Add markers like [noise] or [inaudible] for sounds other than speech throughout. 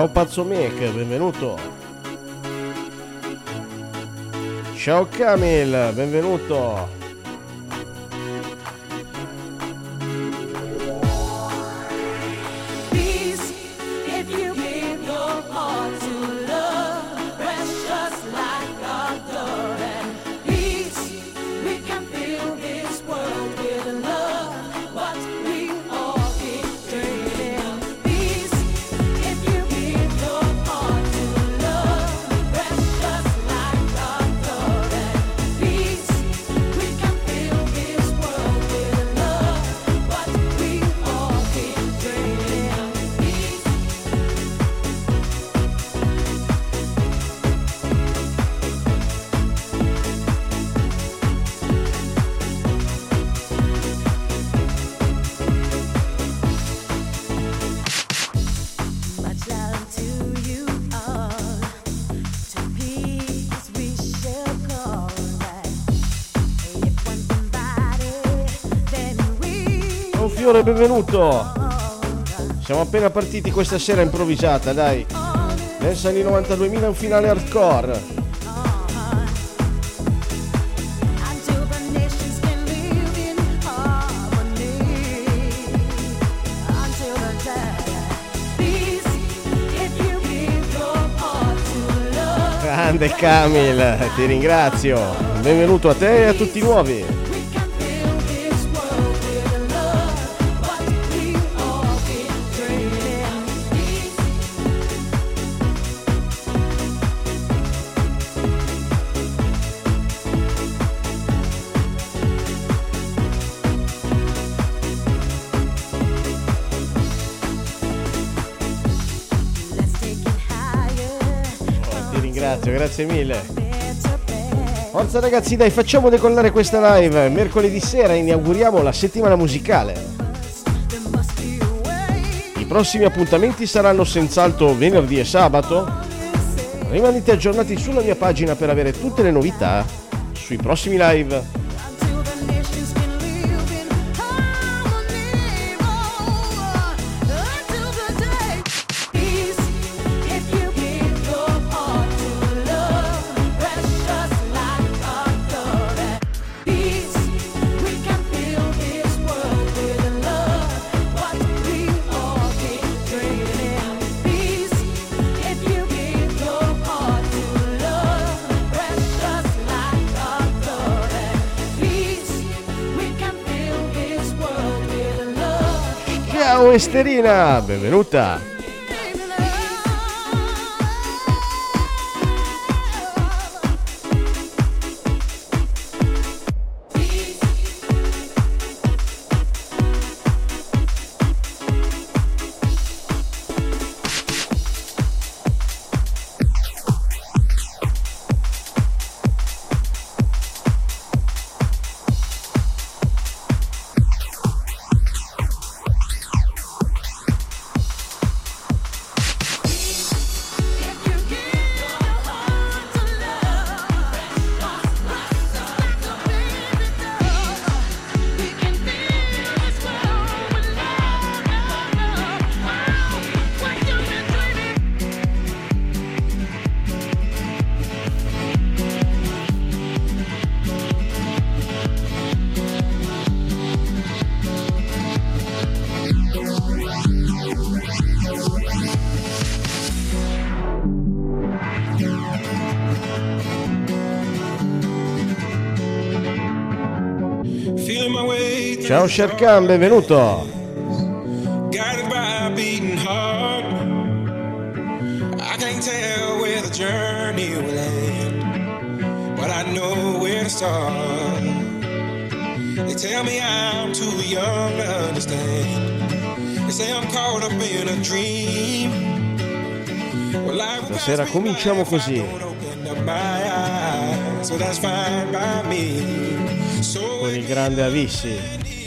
Ciao Pazzo Mick, benvenuto. Ciao Camil, benvenuto. Benvenuto. Siamo appena partiti questa sera improvvisata, dai. Nel 92.000 un finale hardcore. Grande Camil, ti ringrazio. Benvenuto a te e a tutti i nuovi. Grazie mille. Forza ragazzi, dai, facciamo decollare questa live. Mercoledì sera inauguriamo la settimana musicale. I prossimi appuntamenti saranno senz'altro venerdì e sabato. Rimanete aggiornati sulla mia pagina per avere tutte le novità sui prossimi live. Esterina, benvenuta! Ciao Sherkan, benvenuto. They tell me I'm too young to understand. They say I'm caught up in a dream. Stasera cominciamo così. Con il grande Avissi.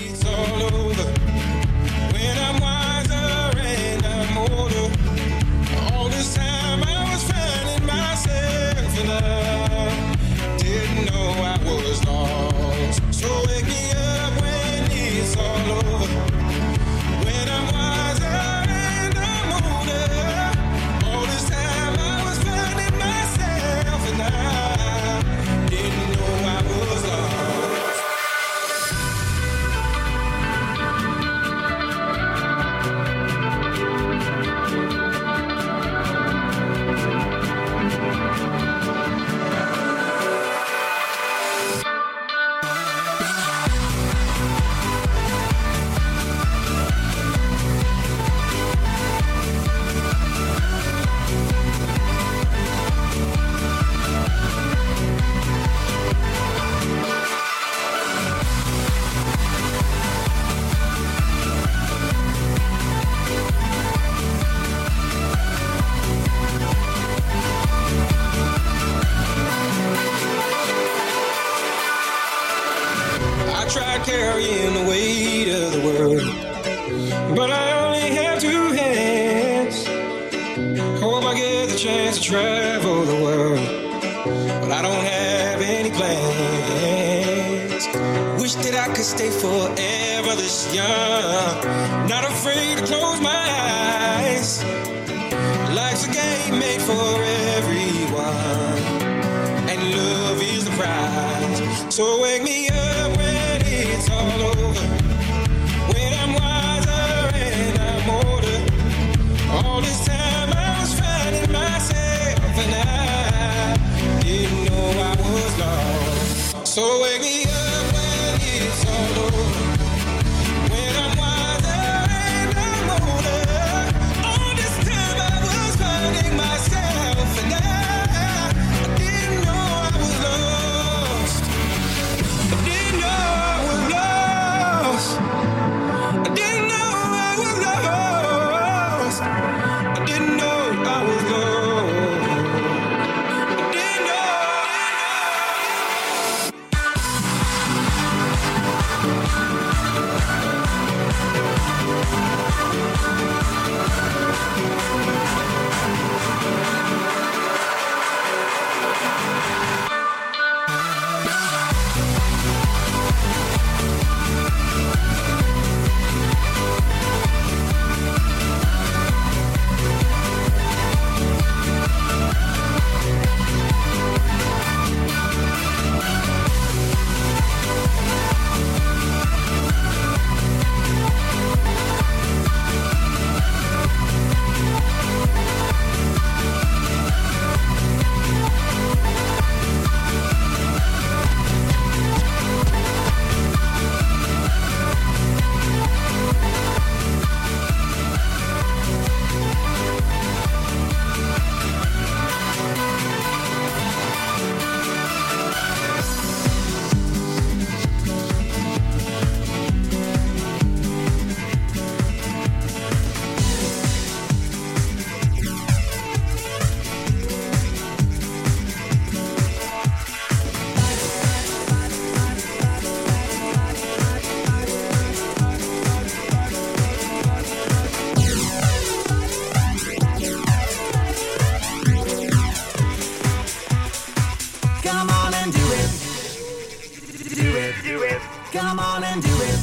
On and do it.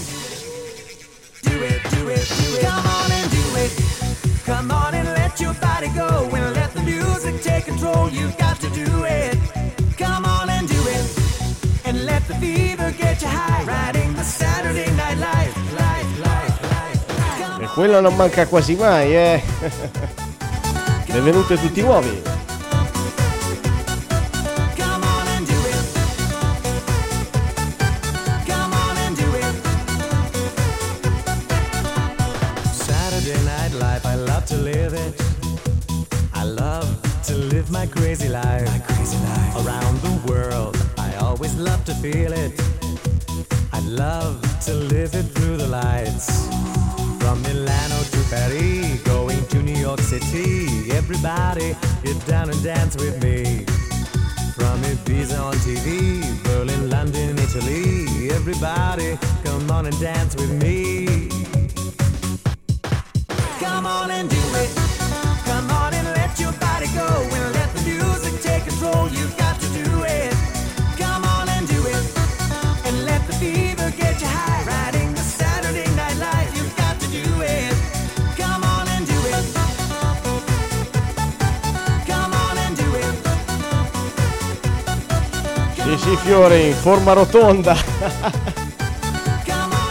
Do it, do it, do it. Come on and do it. Come on and let your body go and let the music take control. You've got to do it. Come on and do it. And let the fever get you high. Riding the Saturday night life, life, life, life. E quella non manca quasi mai, eh. Benvenuti tutti nuovi. Dance with me. From Ibiza on TV, Berlin, London, Italy. Everybody, come on and dance with me. Fiore, in forma rotonda.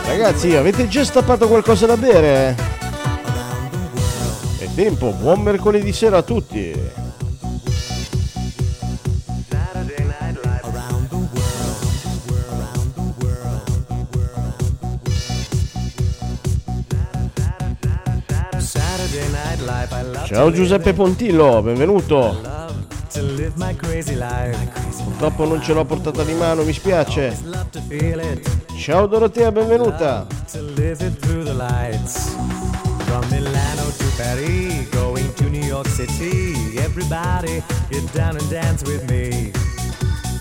Ragazzi, avete già stappato qualcosa da bere? È tempo, buon mercoledì sera a tutti. Ciao Giuseppe Pontillo, benvenuto. Purtroppo non ce l'ho portata di mano, mi spiace. Ciao Dorotea, benvenuta. From Milano to Paris, going to New York City, everybody get down and dance with me.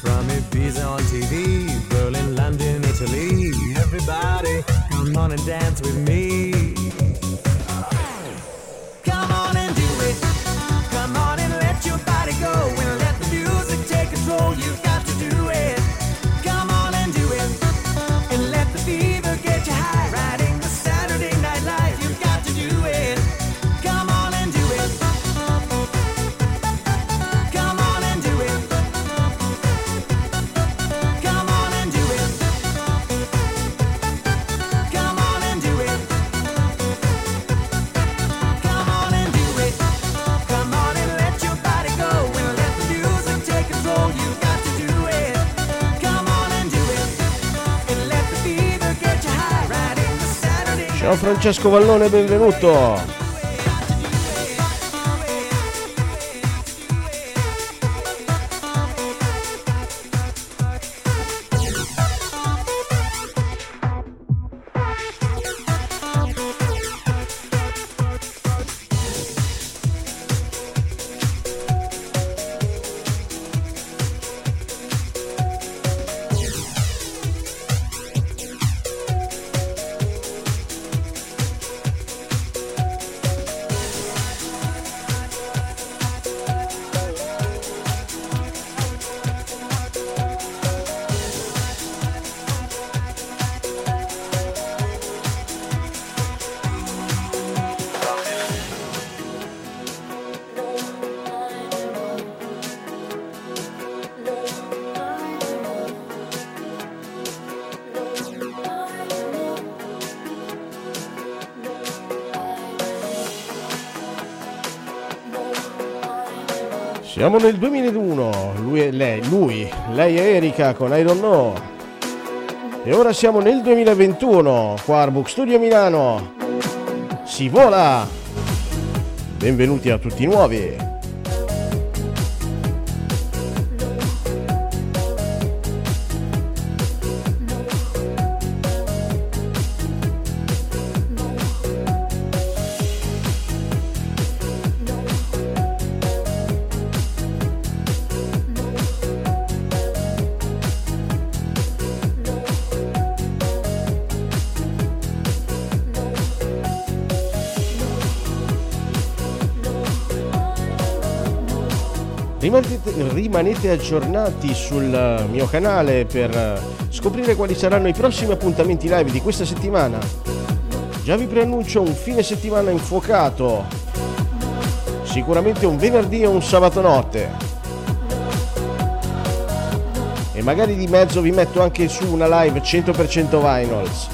From Ibiza on TV, Berlin, London, Italy, everybody come on and dance with me. Come on and do it, come on and let your body go Ciao Francesco Vallone, benvenuto. Siamo nel 2001, lui e lei, lui, lei è Erika con I Don't Know. E ora siamo nel 2021, qua Arbook Studio Milano. Si vola! Benvenuti a tutti nuovi. Rimanete, aggiornati sul mio canale per scoprire quali saranno i prossimi appuntamenti live di questa settimana. Già vi preannuncio un fine settimana infuocato. Sicuramente un venerdì e un sabato notte. E magari di mezzo vi metto anche su una live 100% vinyls.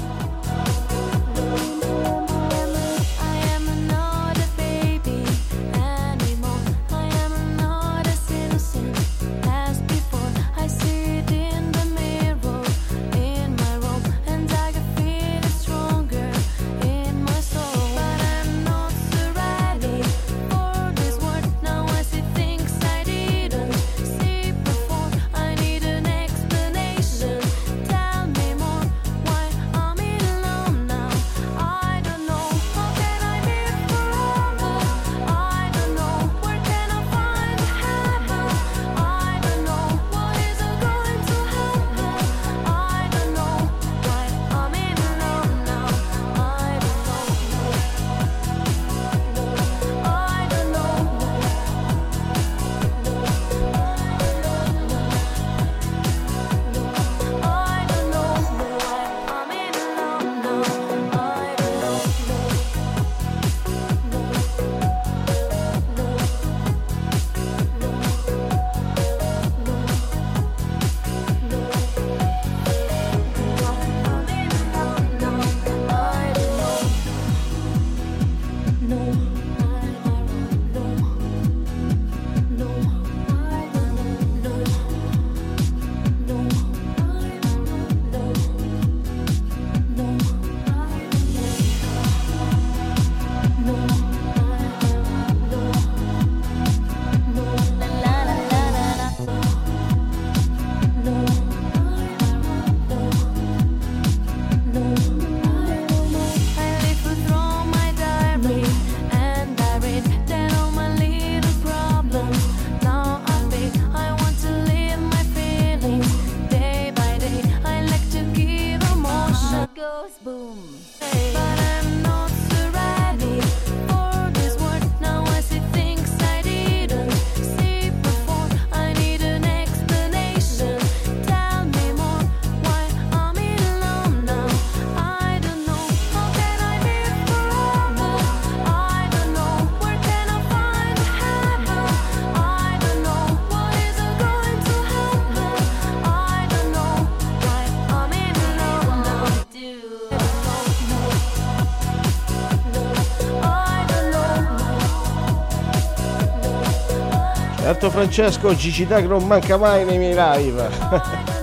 Francesco, Gigi Dag non manca mai nei miei live. [laughs]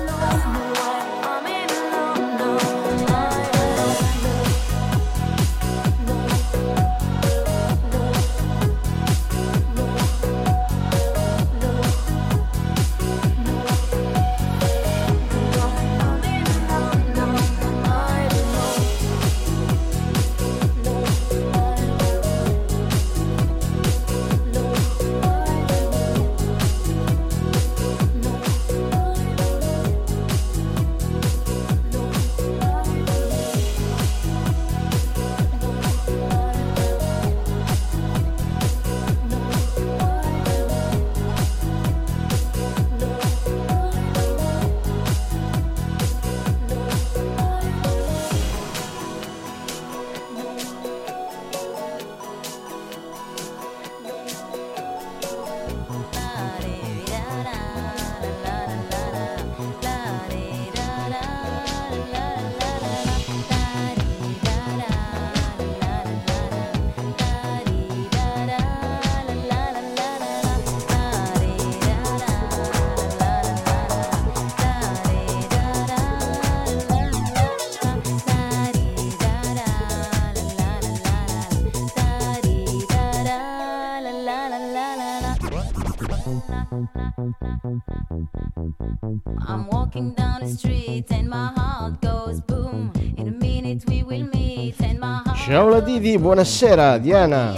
Didi, buonasera Diana.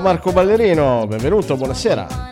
Marco Ballerino, benvenuto, buonasera.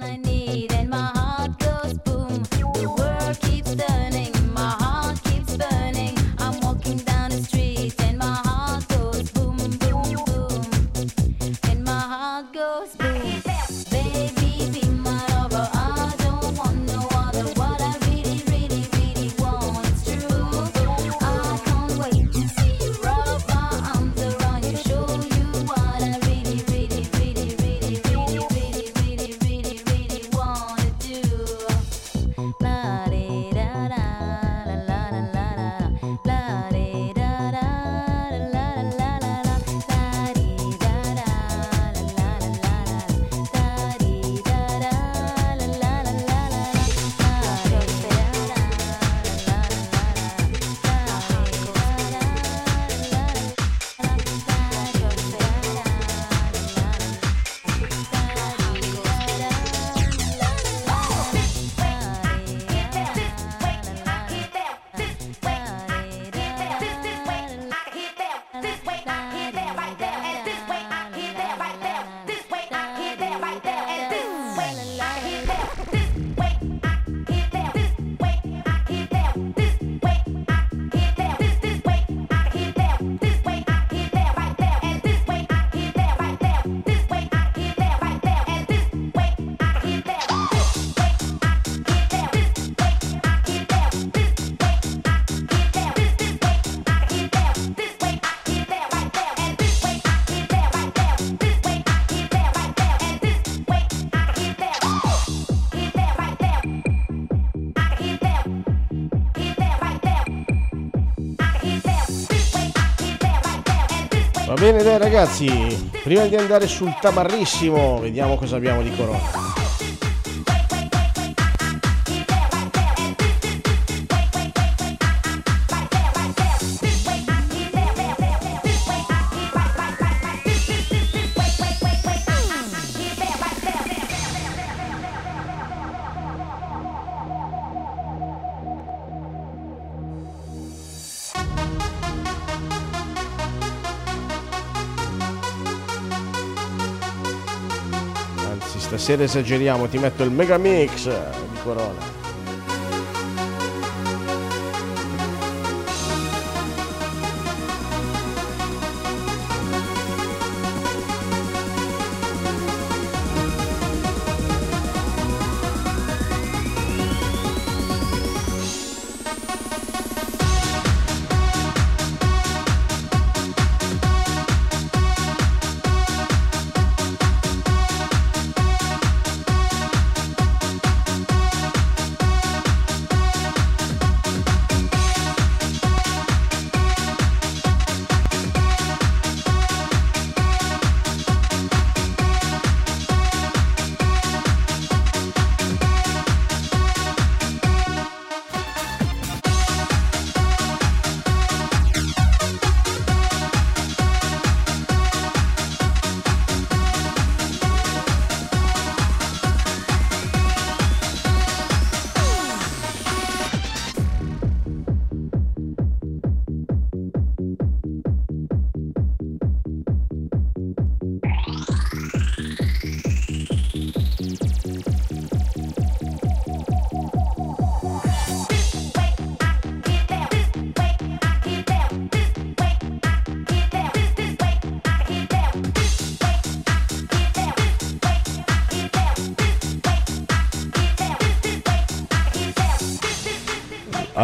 Bene dai ragazzi, prima di andare sul tamarrissimo, vediamo cosa abbiamo di corona. Stasera esageriamo, ti metto il mega mix di Corona.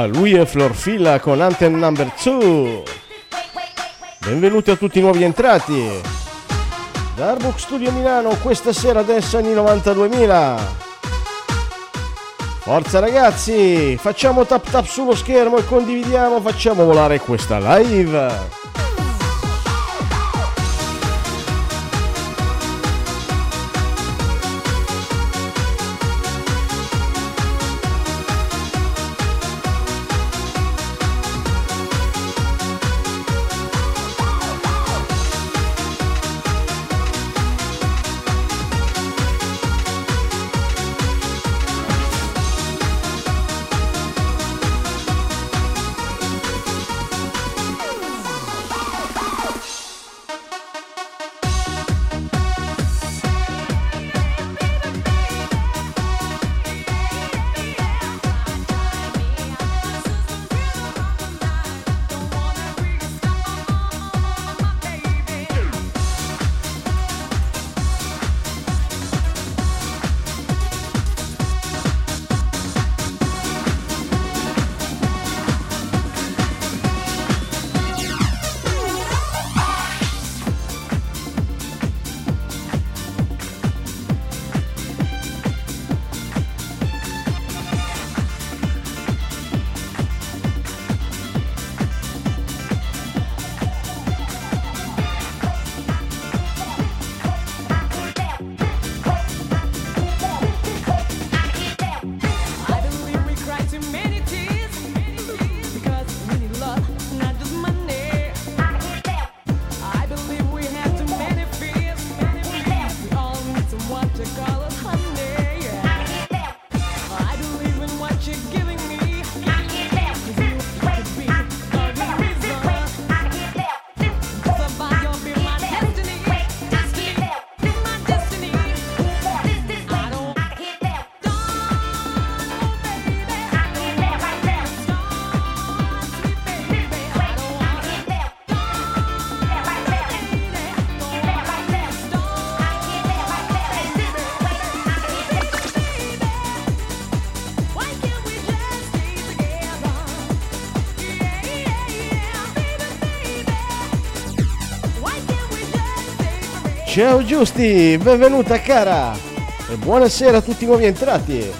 A lui e Florfilla con Anthem Number 2. Benvenuti a tutti i nuovi entrati. Darbook Studio Milano questa sera adesso anni 92.000. Forza ragazzi, facciamo tap tap sullo schermo e condividiamo, facciamo volare questa live. Ciao Giusti, benvenuta cara e buonasera a tutti i nuovi entrati.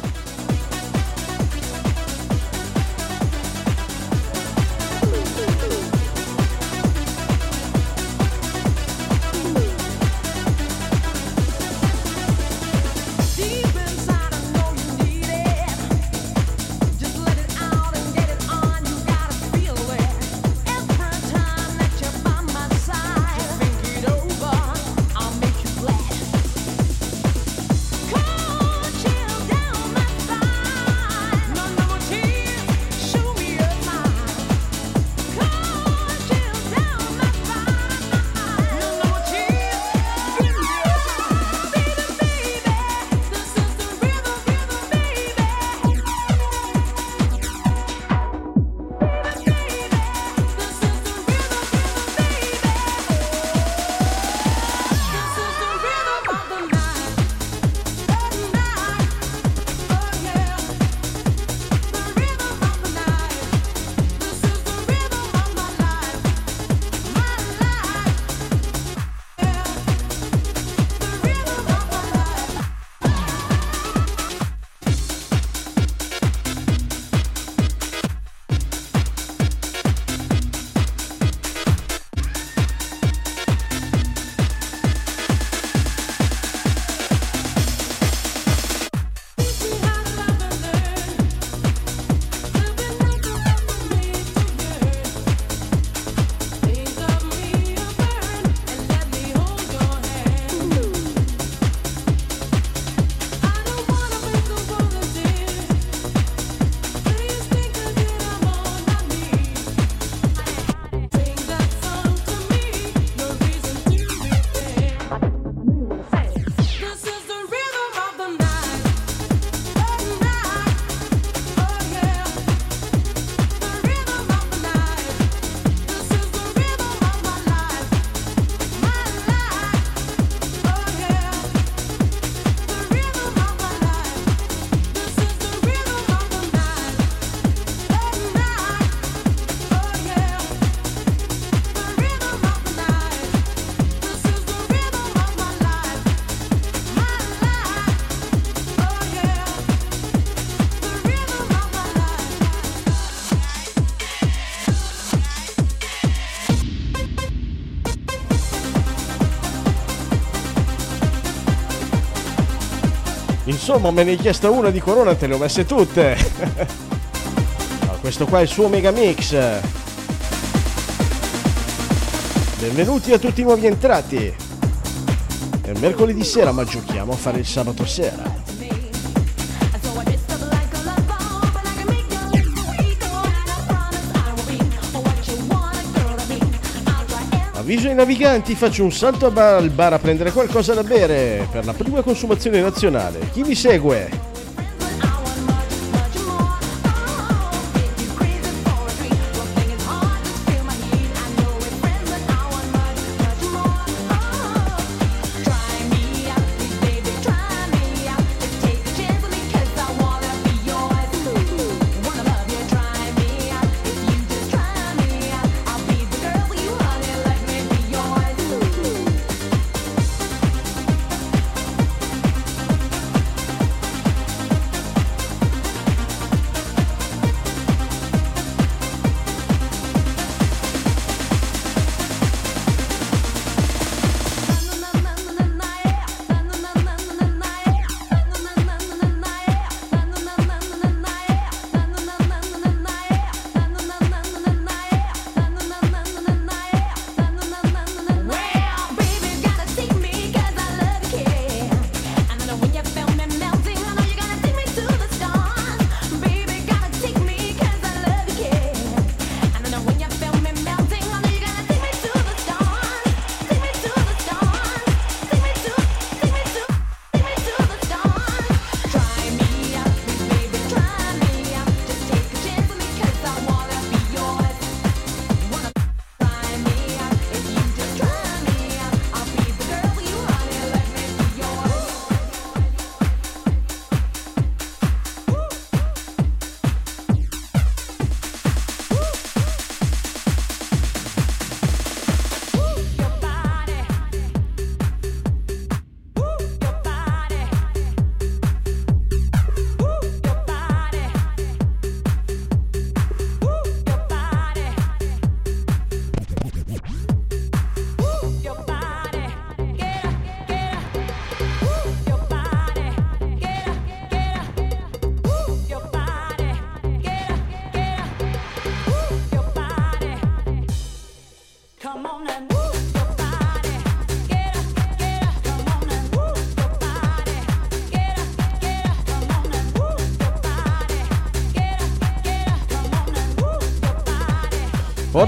Insomma, me ne hai chiesto una di Corona, te le ho messe tutte. No, [laughs] questo qua è il suo mega mix. Benvenuti a tutti i nuovi entrati. È mercoledì sera, ma giochiamo a fare il sabato sera. Avviso ai naviganti, faccio un salto al bar, a prendere qualcosa da bere per la prima consumazione nazionale. Chi mi segue?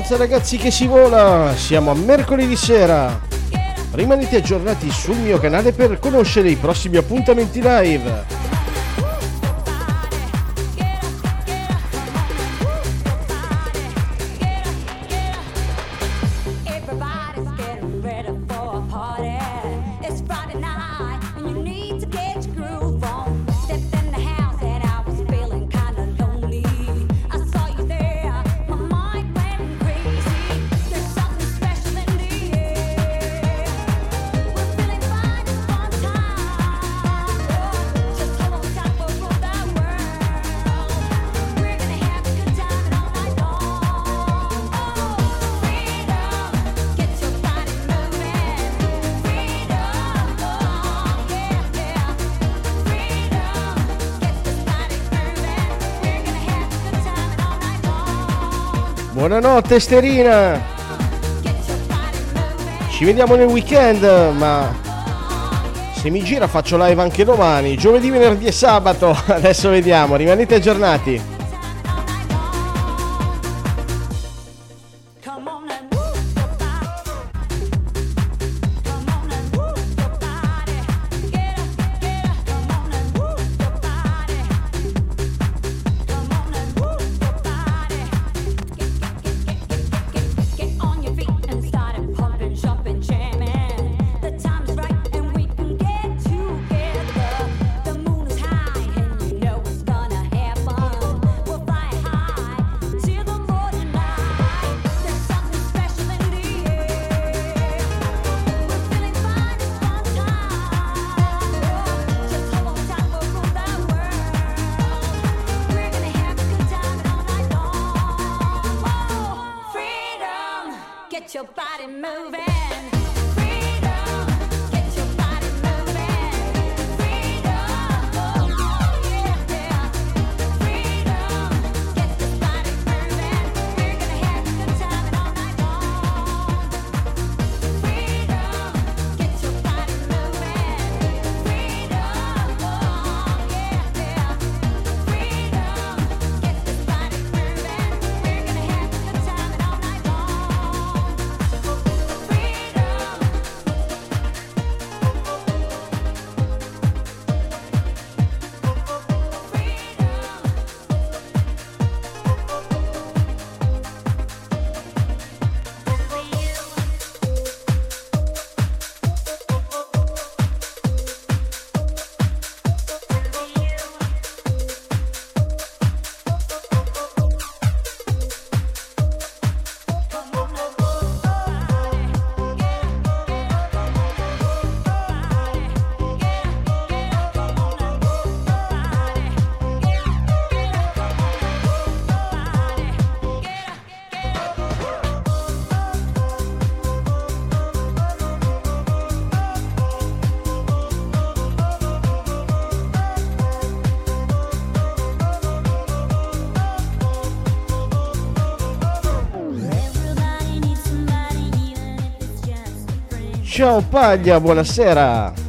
Forza ragazzi che si vola! Siamo a mercoledì sera. Rimanete aggiornati sul mio canale per conoscere i prossimi appuntamenti live. Buonanotte Sterina! Ci vediamo nel weekend, ma se mi gira faccio live anche domani, giovedì, venerdì e sabato. [laughs] Adesso vediamo, rimanete aggiornati. Ciao Paglia, buonasera.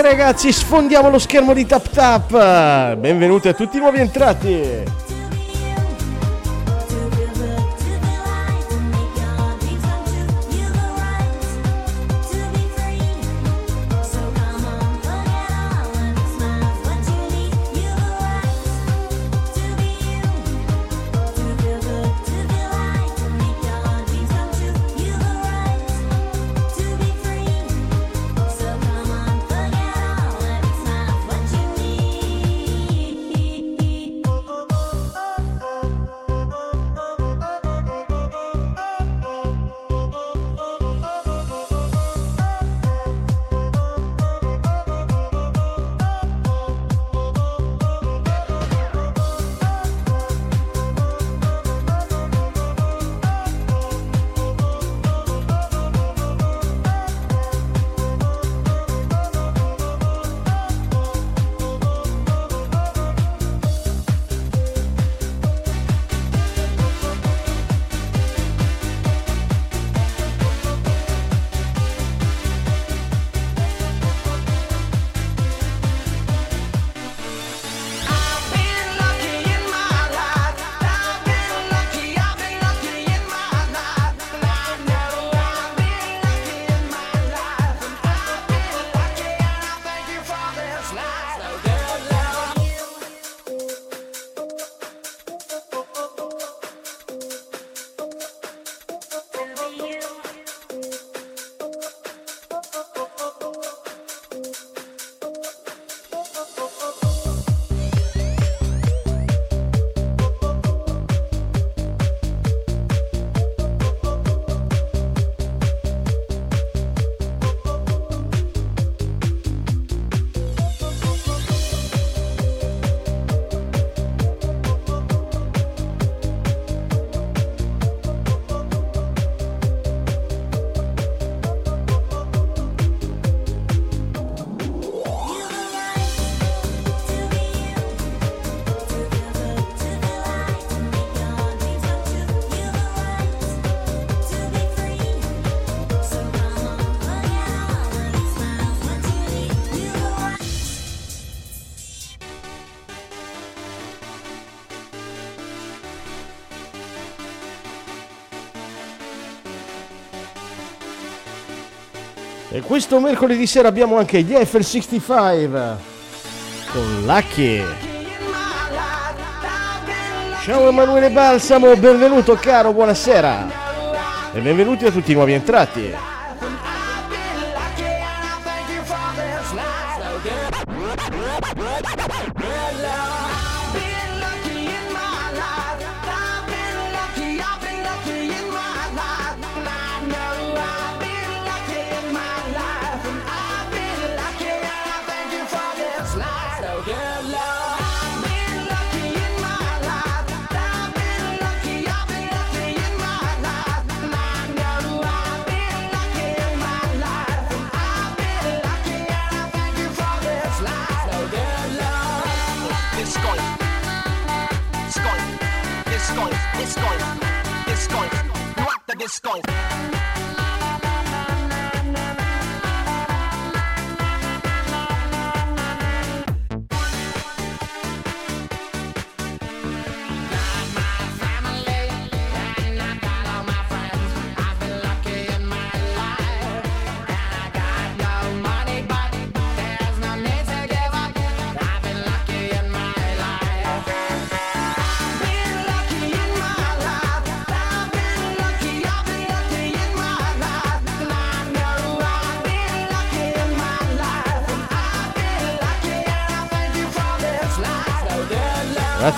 bene ragazzi, sfondiamo lo schermo di Tap Tap. Benvenuti a tutti i nuovi entrati. Questo mercoledì sera abbiamo anche gli FL65 con Lucky. Ciao Emanuele Balsamo, benvenuto caro, buonasera. E benvenuti a tutti i nuovi entrati.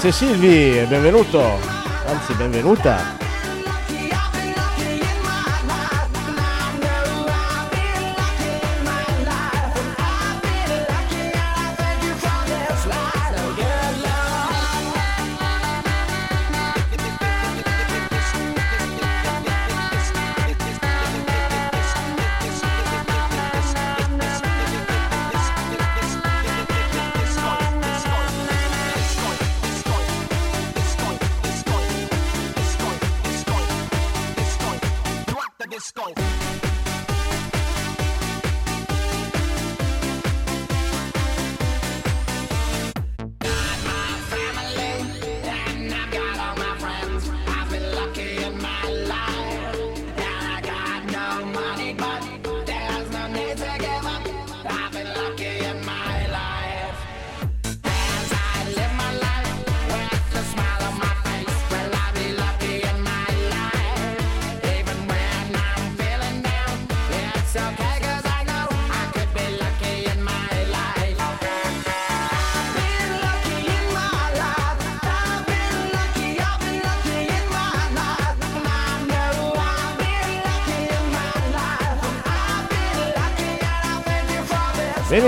Grazie Silvi, benvenuto. Anzi, benvenuta.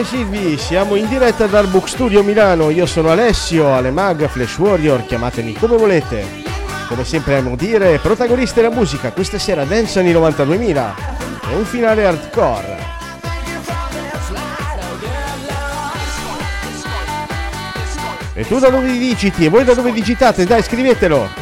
Silvi, siamo in diretta dal Book Studio Milano, io sono Alessio, Ale Mag, Flash Warrior, chiamatemi come volete. Come sempre amo dire, protagonista della musica, questa sera Dance anni 92.000 e un finale hardcore. E tu da dove digiti? E voi da dove digitate? Dai, scrivetelo!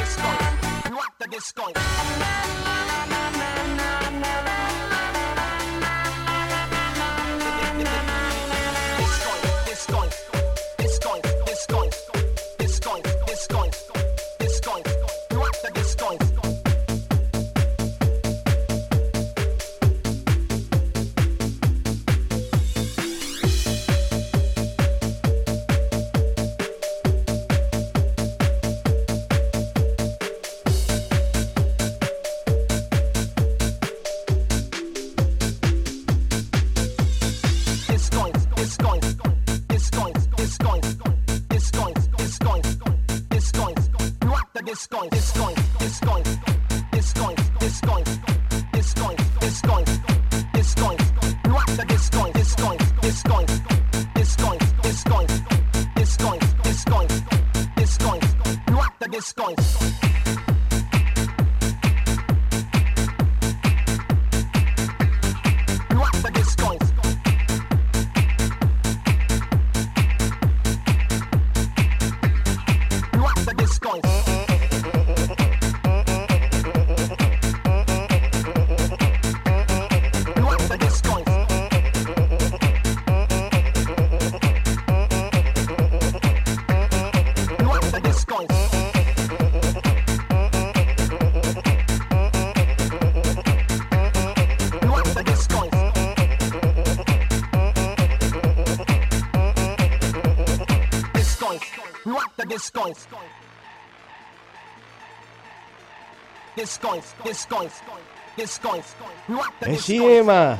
Eh sì, ma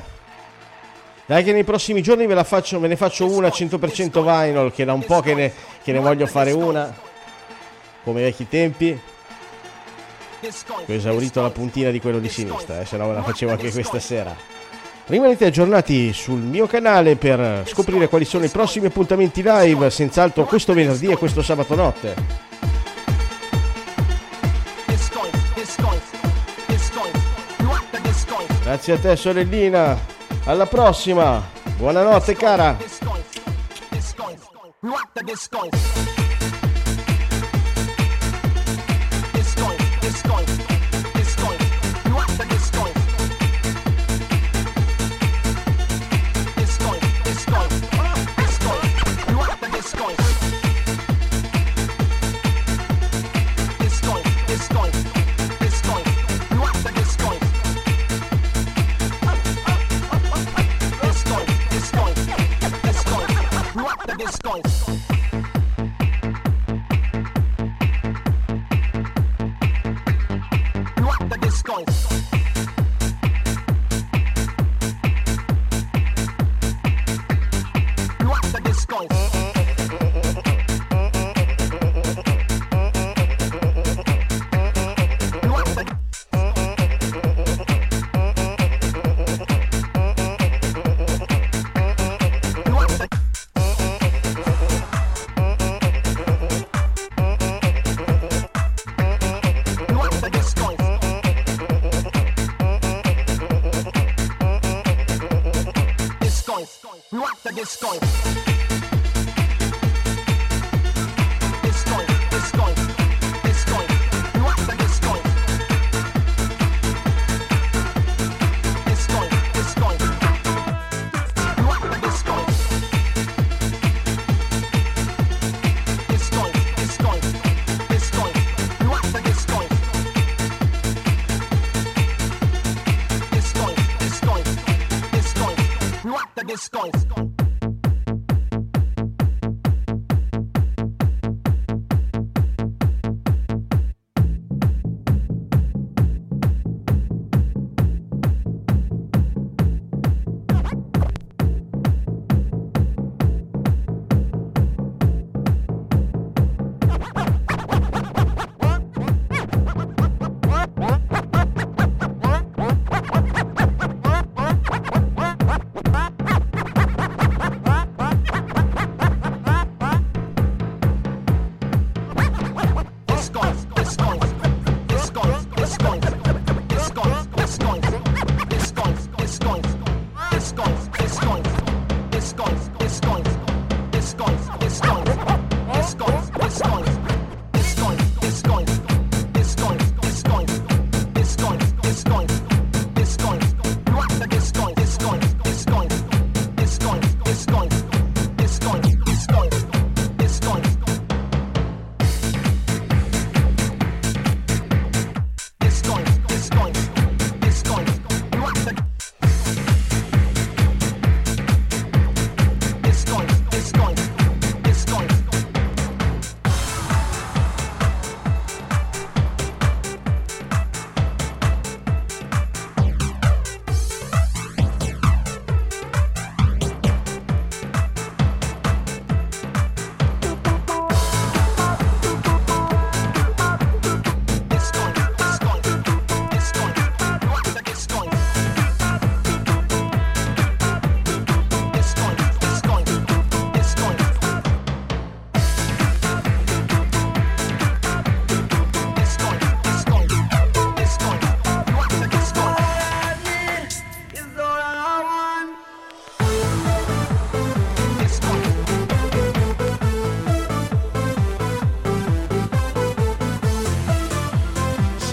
dai che nei prossimi giorni ve, faccio, ve ne faccio una 100% vinyl, che da un po' che ne, che ne voglio fare una, come vecchi tempi. Ho esaurito la puntina di quello di sinistra, eh, se no ve la facevo anche questa sera. Rimanete aggiornati sul mio canale per scoprire quali sono i prossimi appuntamenti live, senz'altro questo venerdì e questo sabato notte. Grazie a te sorellina, alla prossima, buonanotte cara. It's going,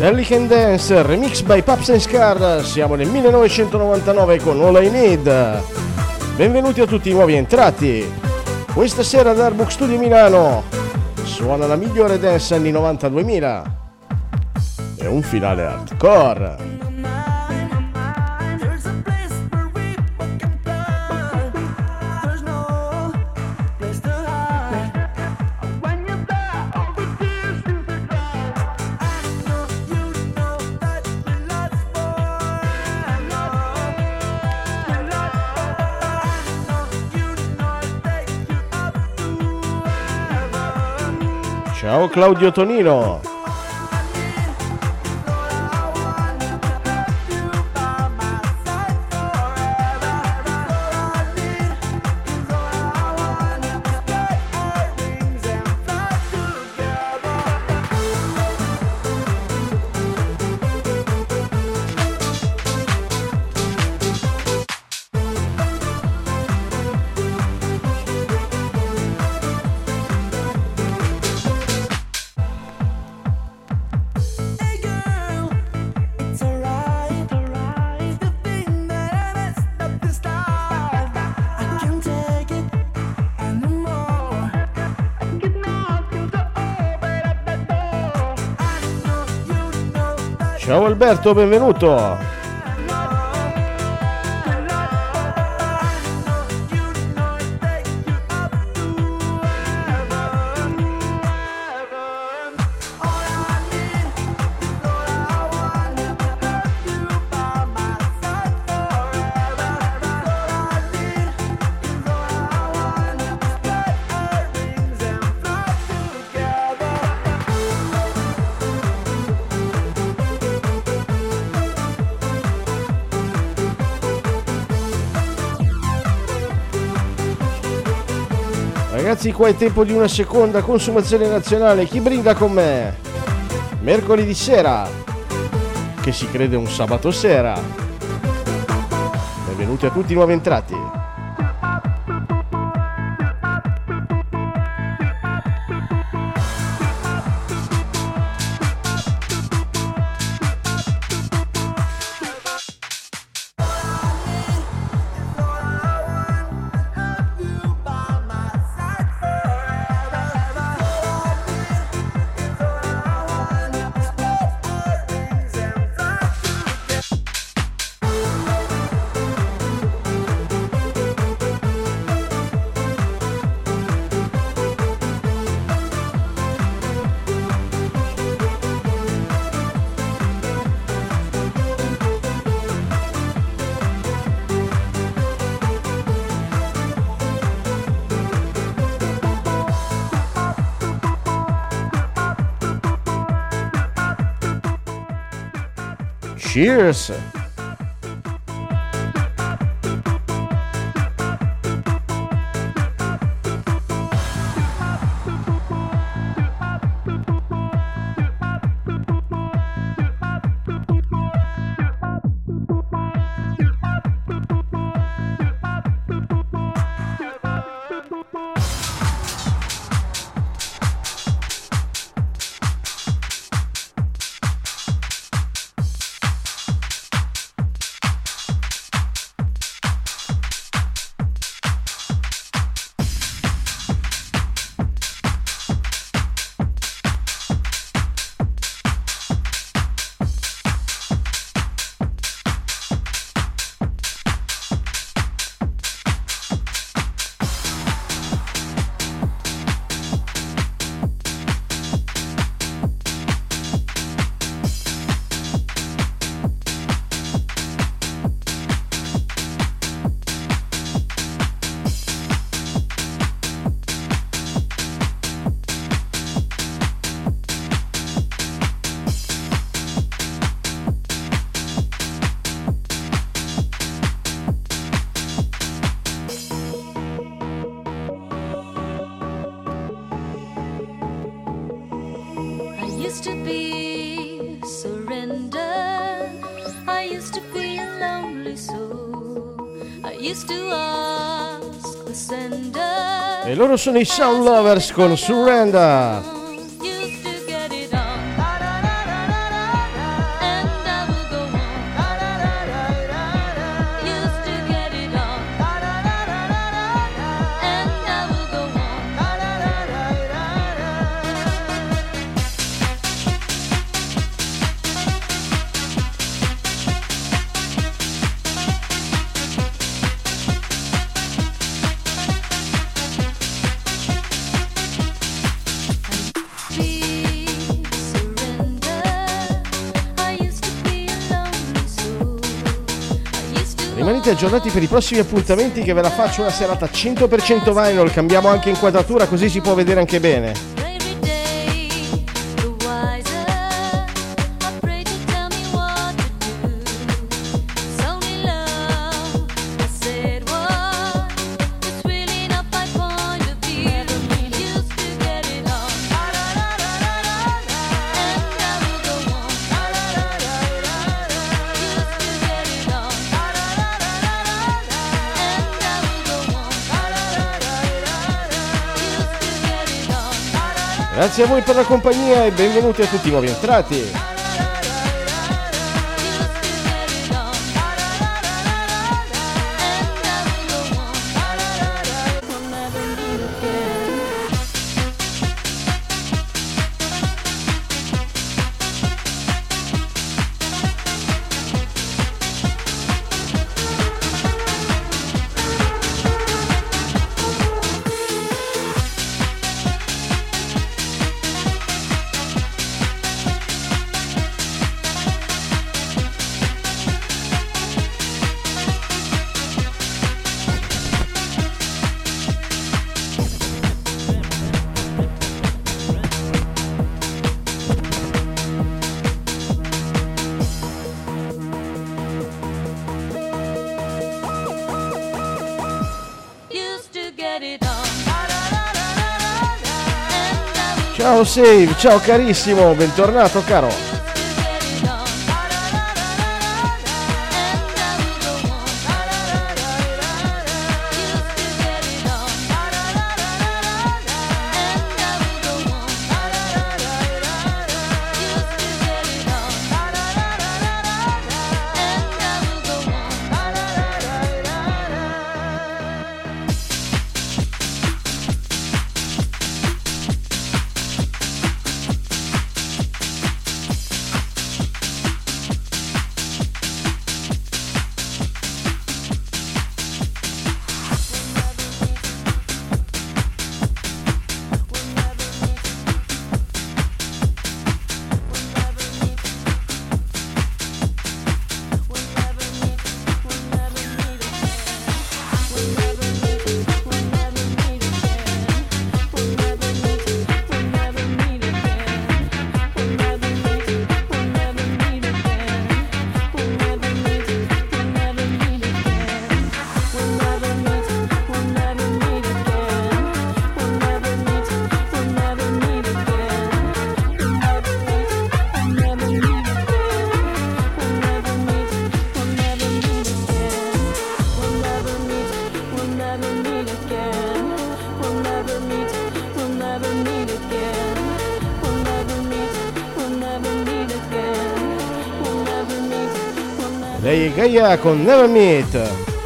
Sally Can Dance, remix by Paps and Scar, siamo nel 1999 con All I Need. Benvenuti a tutti i nuovi entrati. Questa sera ad Arbook Studio Milano suona la migliore dance anni 90-2000 e un finale hardcore. Claudio Tonino. Alberto, benvenuto. Qua è tempo di una seconda consumazione nazionale. Chi brinda con me? Mercoledì sera, che si crede un sabato sera. Benvenuti a tutti i nuovi entrati. Cheers. loro sono i Sound Lovers con Surrender. aggiornati per i prossimi appuntamenti che ve la faccio una serata 100% vinyl, cambiamo anche inquadratura così si può vedere anche bene. Grazie a voi per la compagnia e benvenuti a tutti i nuovi entrati. Save. Ciao carissimo, bentornato caro. Lei Gaia con Never Meet.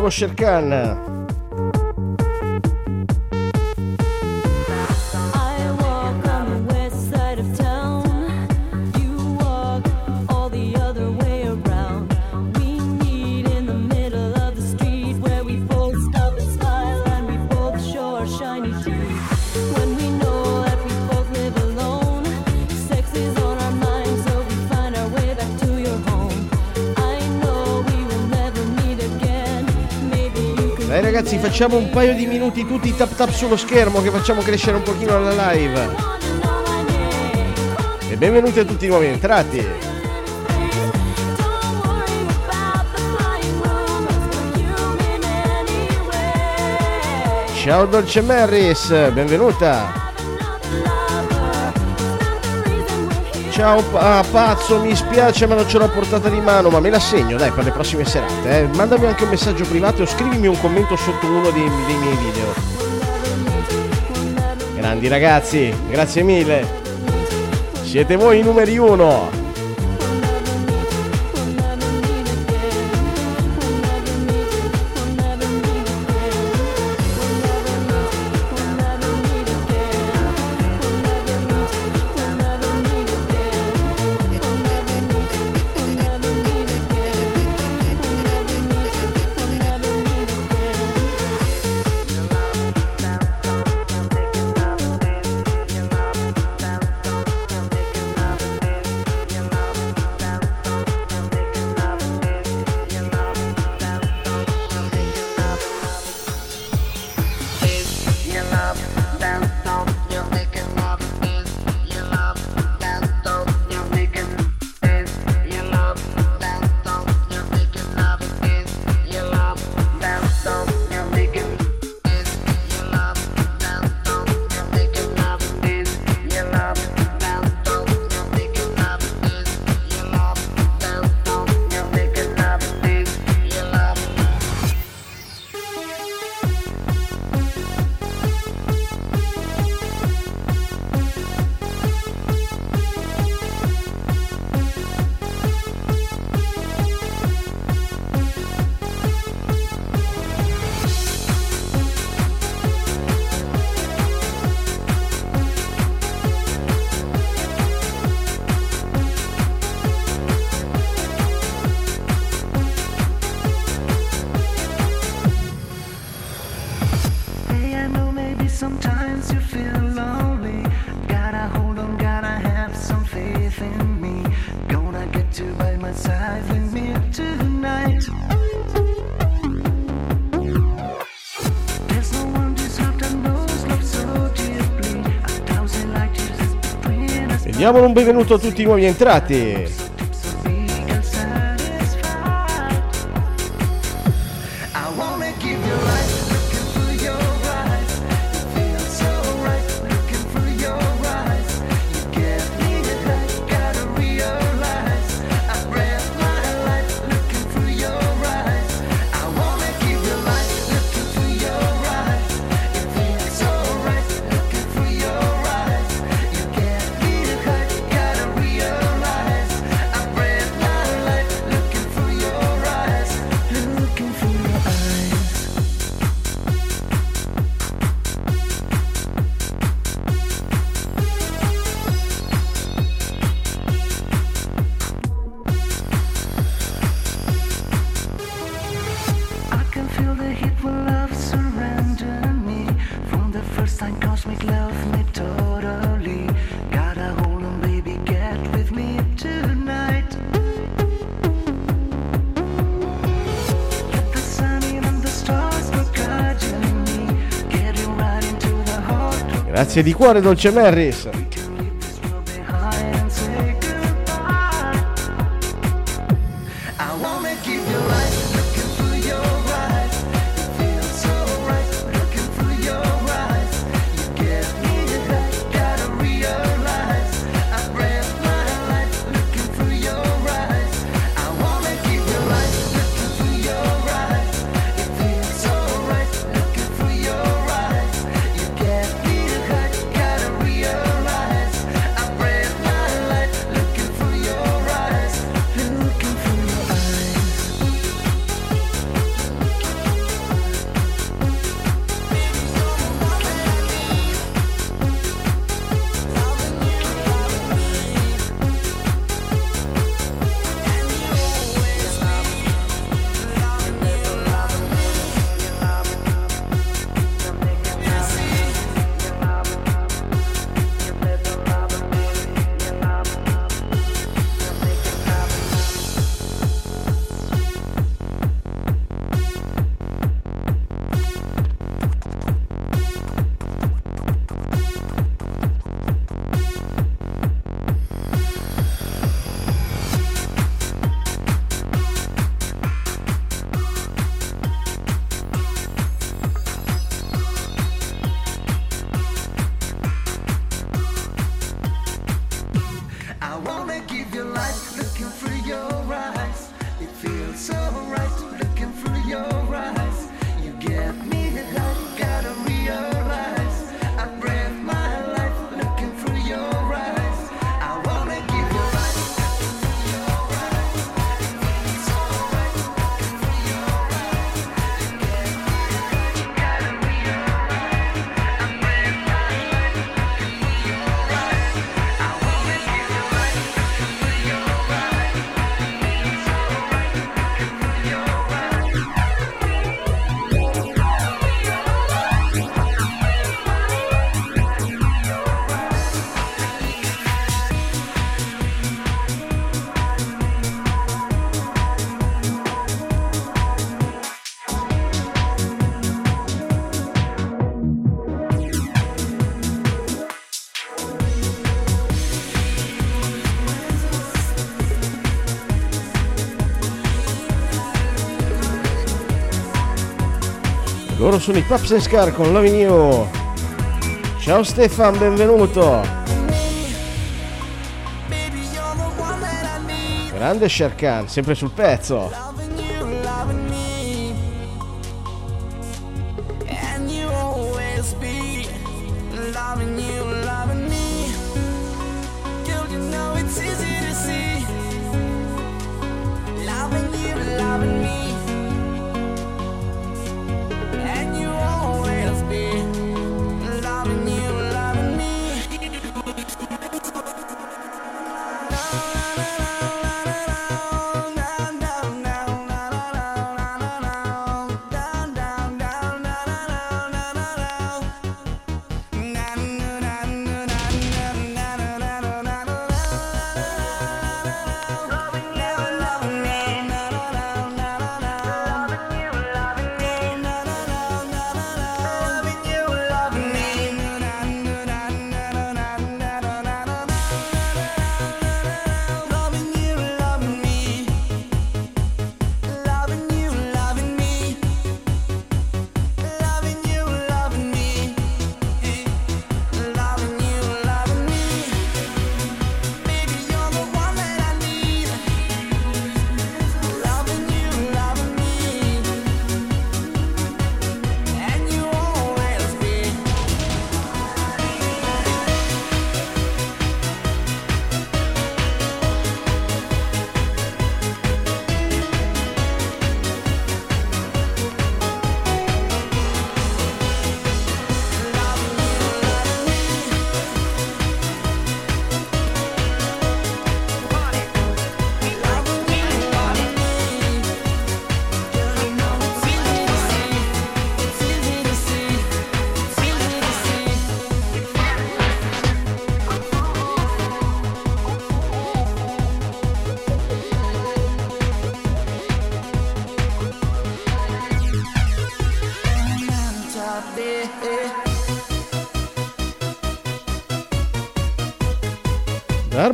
Bravo Sherkan! facciamo un paio di minuti tutti tap tap sullo schermo che facciamo crescere un pochino la live. E benvenuti a tutti i nuovi entrati. Ciao Dolce Maris, benvenuta. Ciao ah, pazzo, mi spiace ma non ce l'ho portata di mano, ma me la segno dai per le prossime serate. Eh. Mandami anche un messaggio privato o scrivimi un commento sotto uno dei, dei miei video. Grandi ragazzi, grazie mille. Siete voi i numeri uno. Diamo un benvenuto a tutti i nuovi entrati. Grazie di cuore Dolce Merris. sono i Paps and Scar con Loving Ciao Stefan, benvenuto. Grande Sherkan, sempre sul pezzo.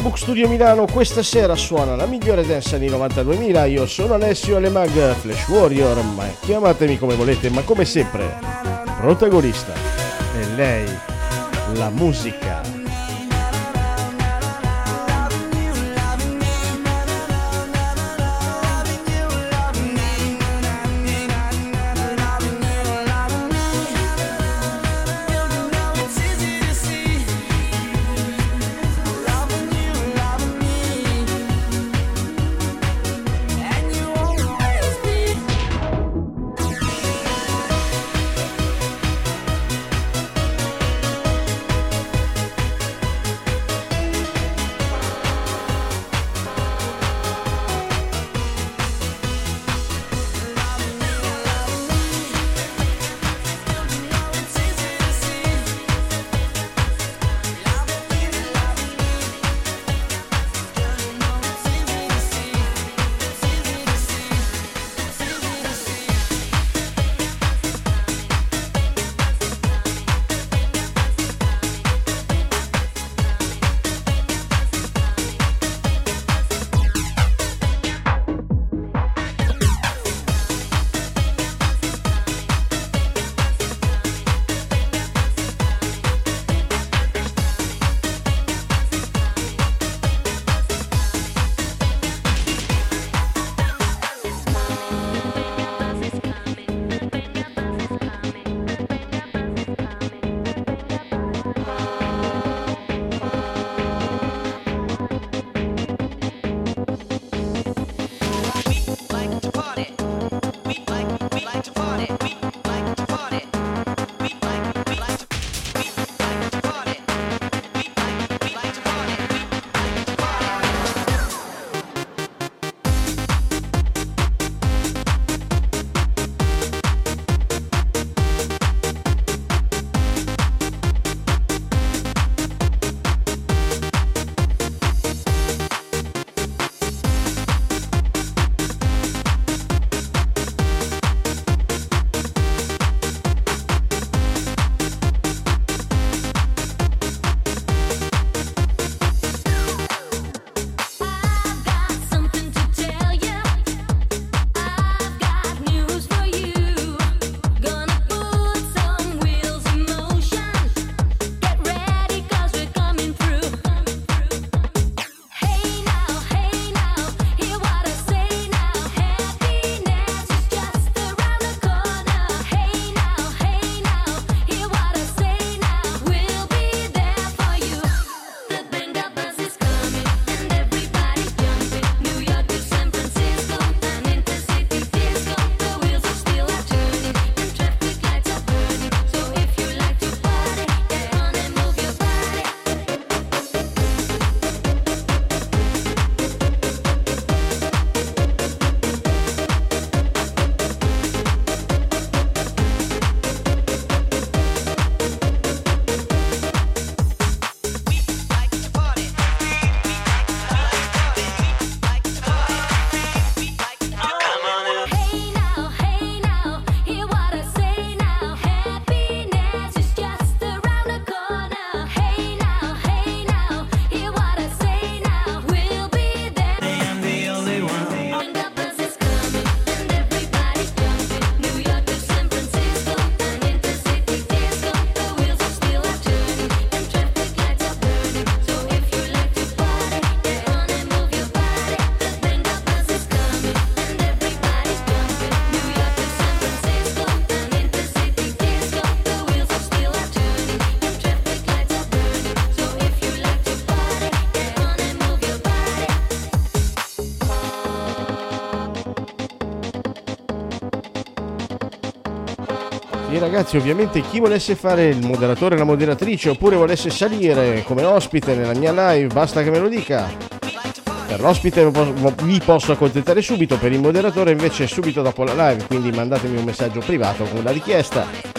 Facebook Studio Milano questa sera suona la migliore dance anni 92.000. Io sono Alessio Alemag, Flash Warrior, ma chiamatemi come volete, ma come sempre, protagonista è lei, la musica. Ragazzi, ovviamente chi volesse fare il moderatore la moderatrice oppure volesse salire come ospite nella mia live, basta che me lo dica. Per l'ospite vi posso accontentare subito, per il moderatore invece subito dopo la live, quindi mandatemi un messaggio privato con la richiesta.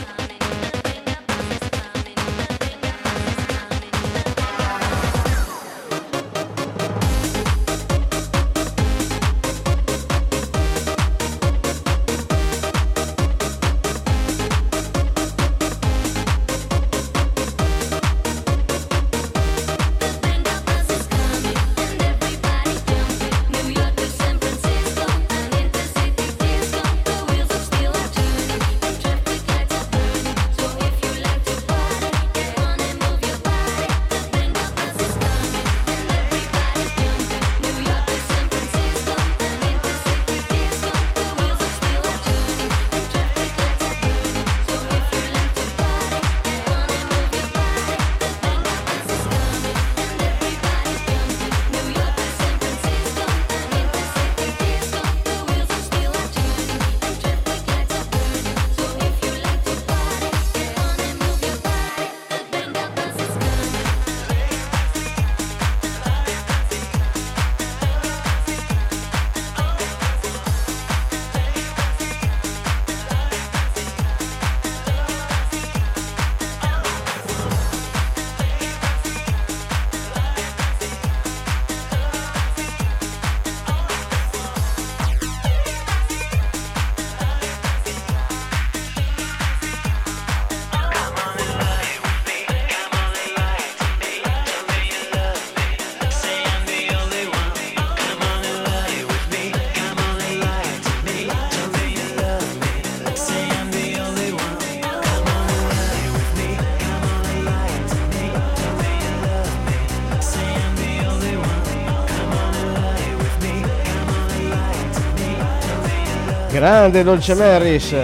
Grande Dolce Maris.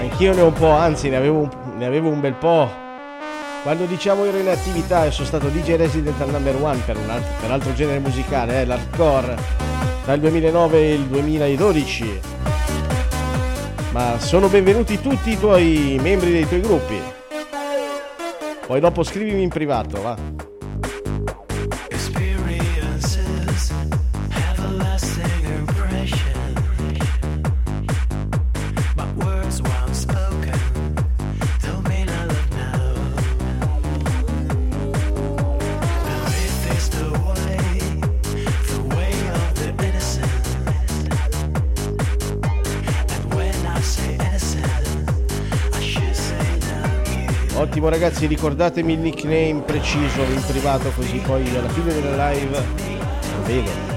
Anch'io ne ho un po', anzi ne avevo un, ne avevo un bel po'. Quando diciamo ero in attività e sono stato DJ Resident al number one per, un alt- per altro genere musicale, eh, l'hardcore, tra il 2009 e il 2012. Ma sono benvenuti tutti i tuoi membri dei tuoi gruppi. Poi dopo scrivimi in privato, va. You. Ottimo ragazzi, ricordatemi il nickname preciso in privato così poi alla fine della live lo vedo.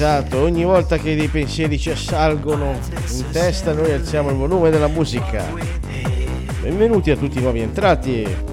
Esatto, ogni volta che dei pensieri ci assalgono in testa noi alziamo il volume della musica. Benvenuti a tutti i nuovi entrati.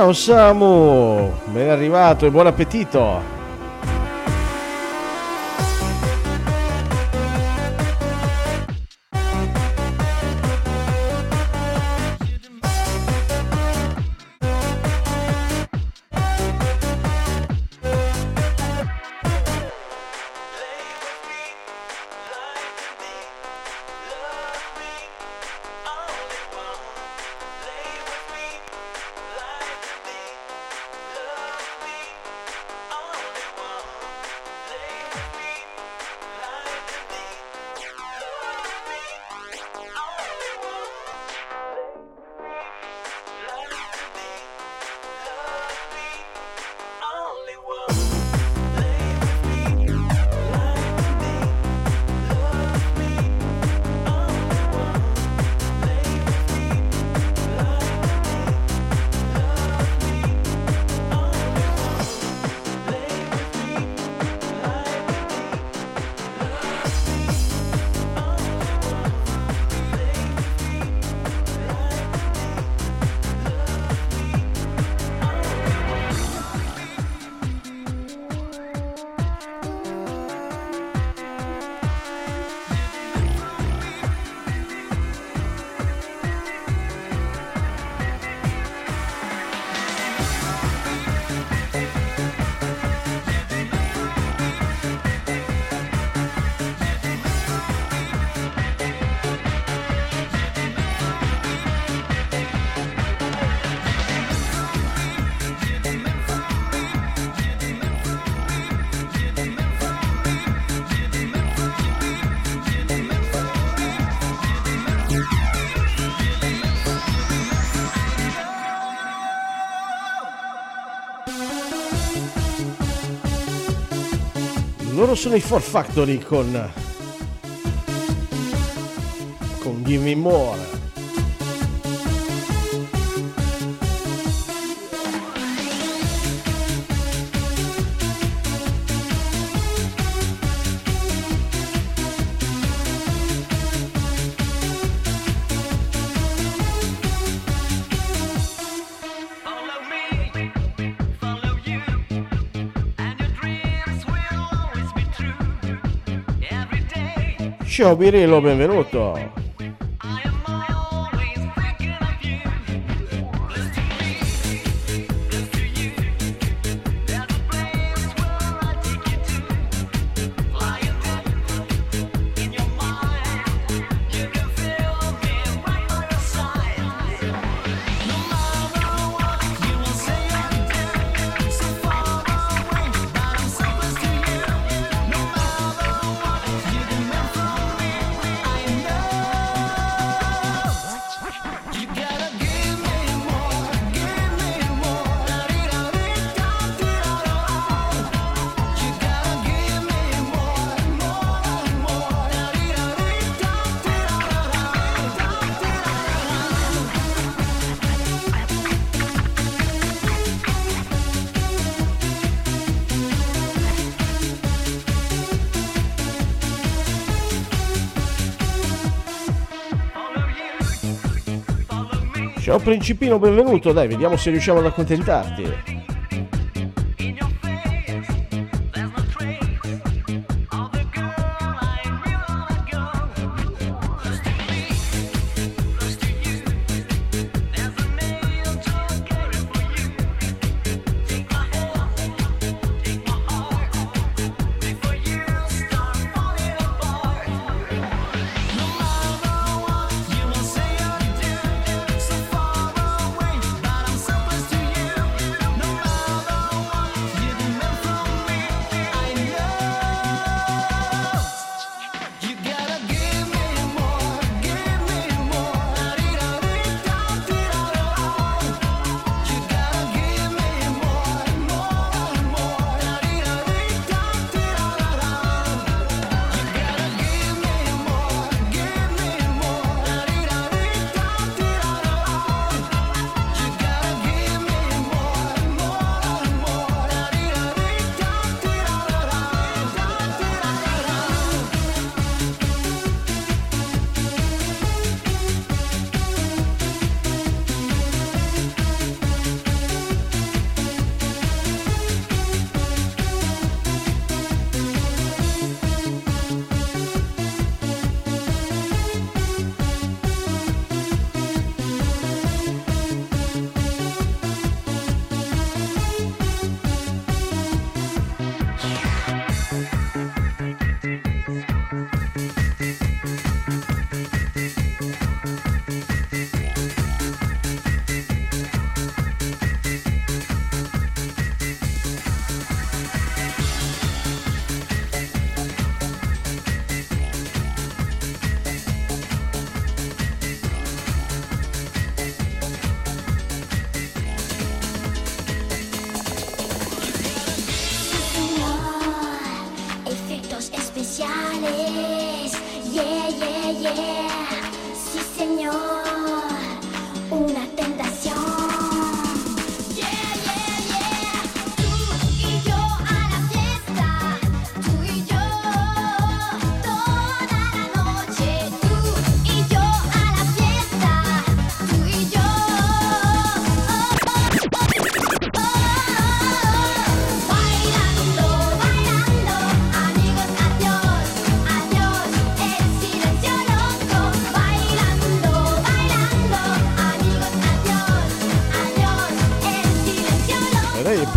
Ciao Samu, ben arrivato e buon appetito. Sono i For Factory con con Give Me More. Ciao Birillo, benvenuto. principino benvenuto, dai, vediamo se riusciamo ad accontentarti.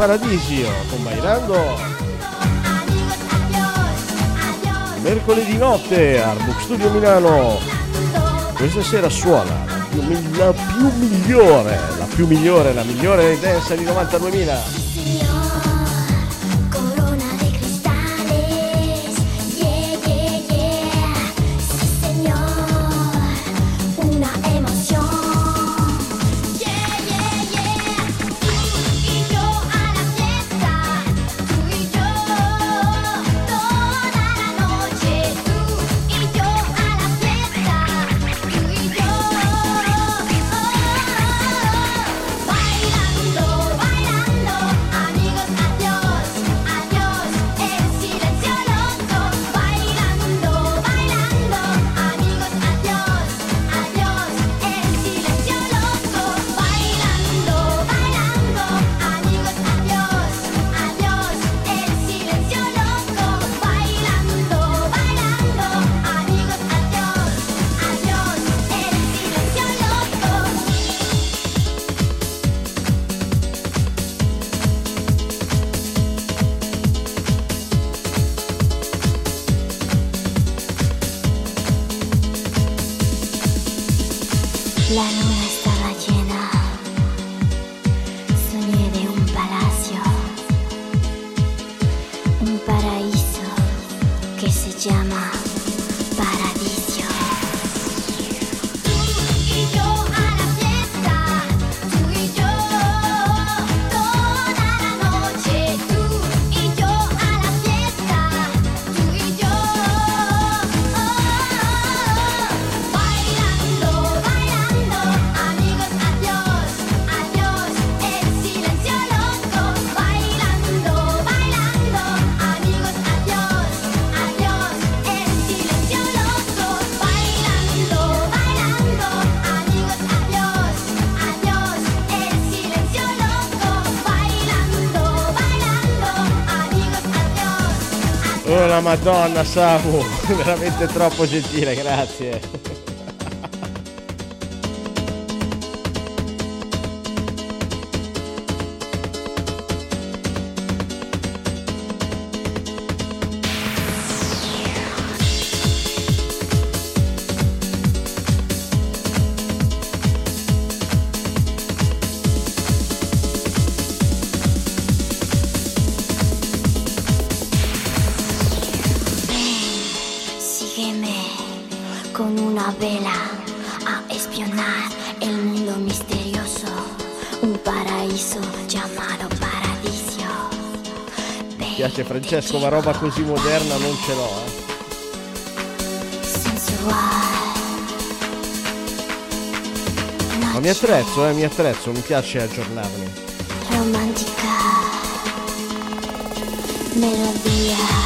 Paradiso con Bailando. Mercoledì notte al Book Studio Milano. Questa sera suona la più, la più migliore, la più migliore, la migliore dance di 92.000. la Madonna, Samu, [laughs] veramente troppo gentile, grazie. Francesco, ma roba così moderna non ce l'ho, eh. Ma mi attrezzo, eh, mi attrezzo, mi piace aggiornarmi. Romantica melodia.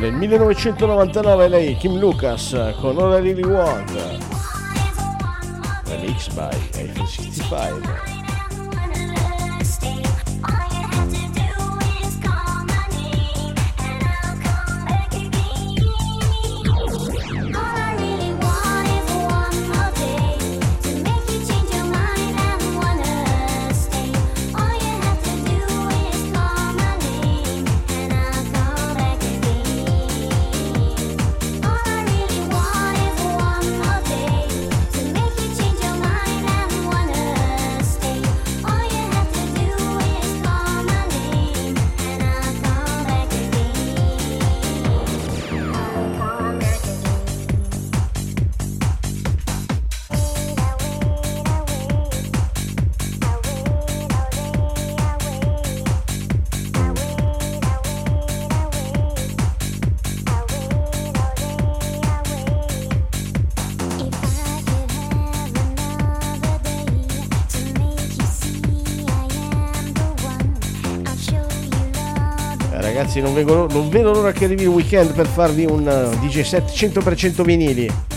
nel 1999 lei, Kim Lucas, con All I Really Want, remix by Eiffel 65. non, non vedo l'ora che arrivi il weekend per farvi un eh, DJ set 100% vinili.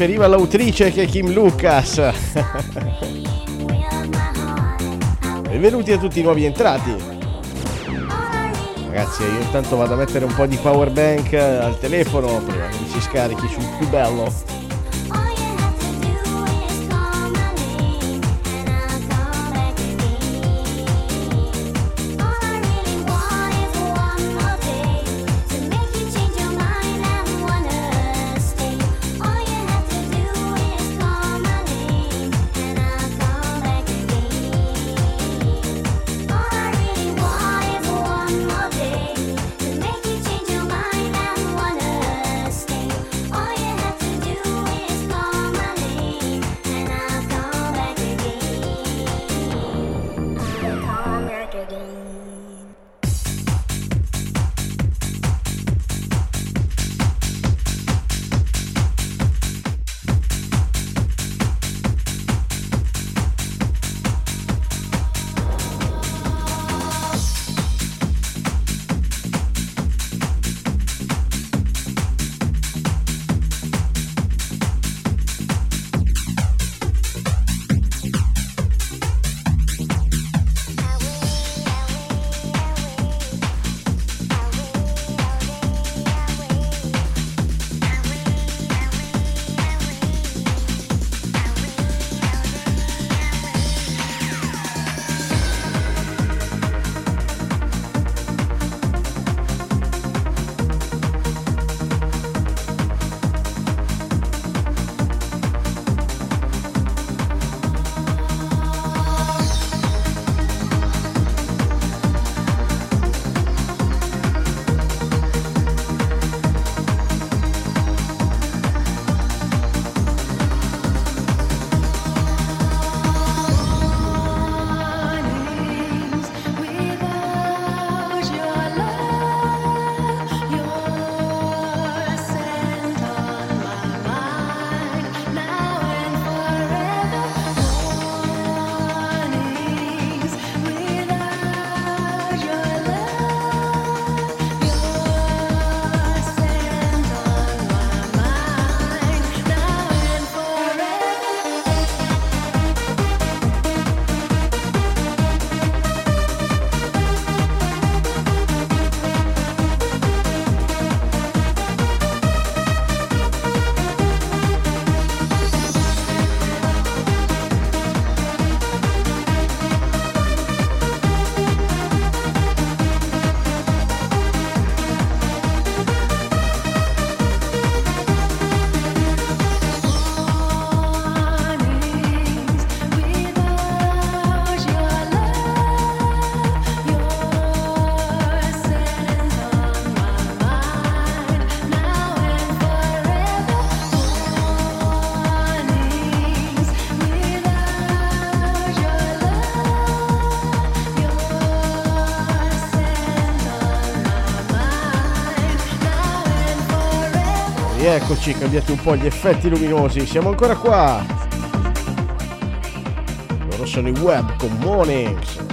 preferiva l'autrice che Kim Lucas. [laughs] Benvenuti a tutti i nuovi entrati. Ragazzi, io intanto vado a mettere un po' di power bank al telefono prima che si scarichi sul più bello. Eccoci, cambiati un po' gli effetti luminosi, siamo ancora qua. Loro sono i web con Monix.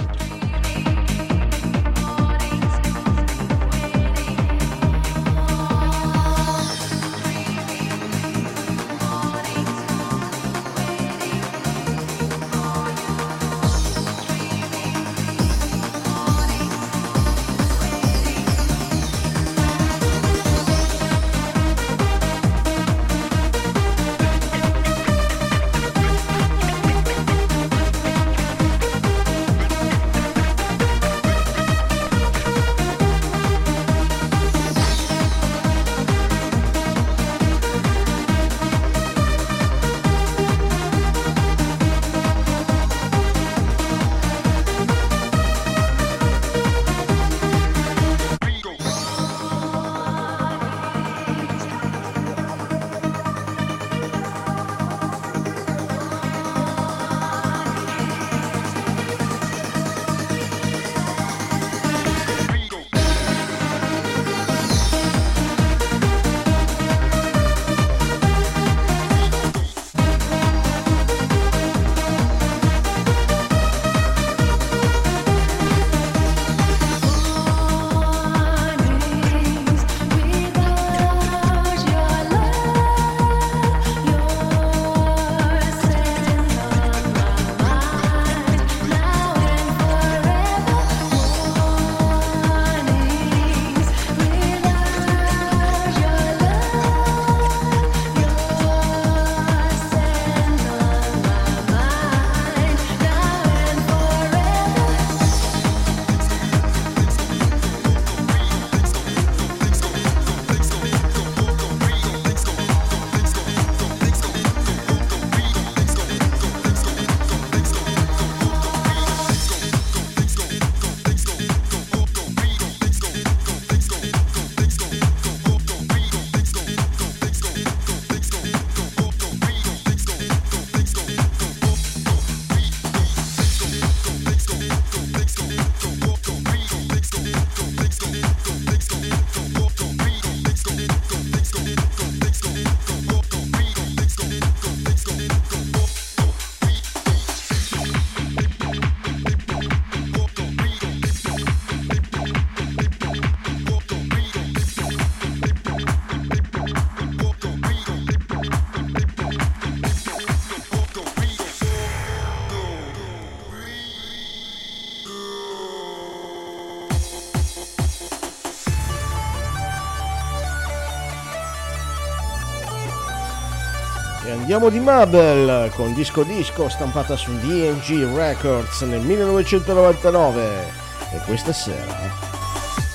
Andiamo di Mabel con Disco Disco stampata su DNG Records nel 1999 e questa sera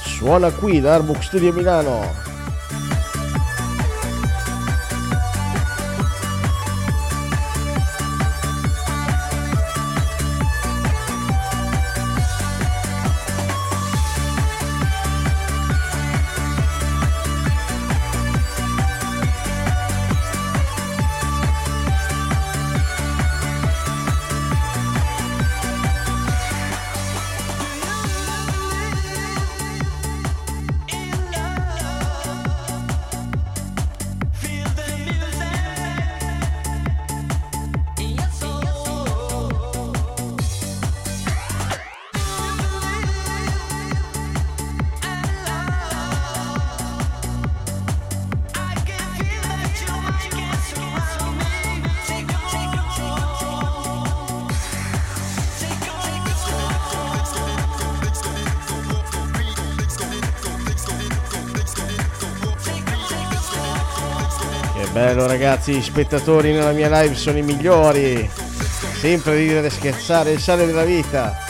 suona qui da Arbook Studio Milano. Ragazzi, gli spettatori nella mia live sono i migliori. Sempre ridere scherzare, il sale della vita.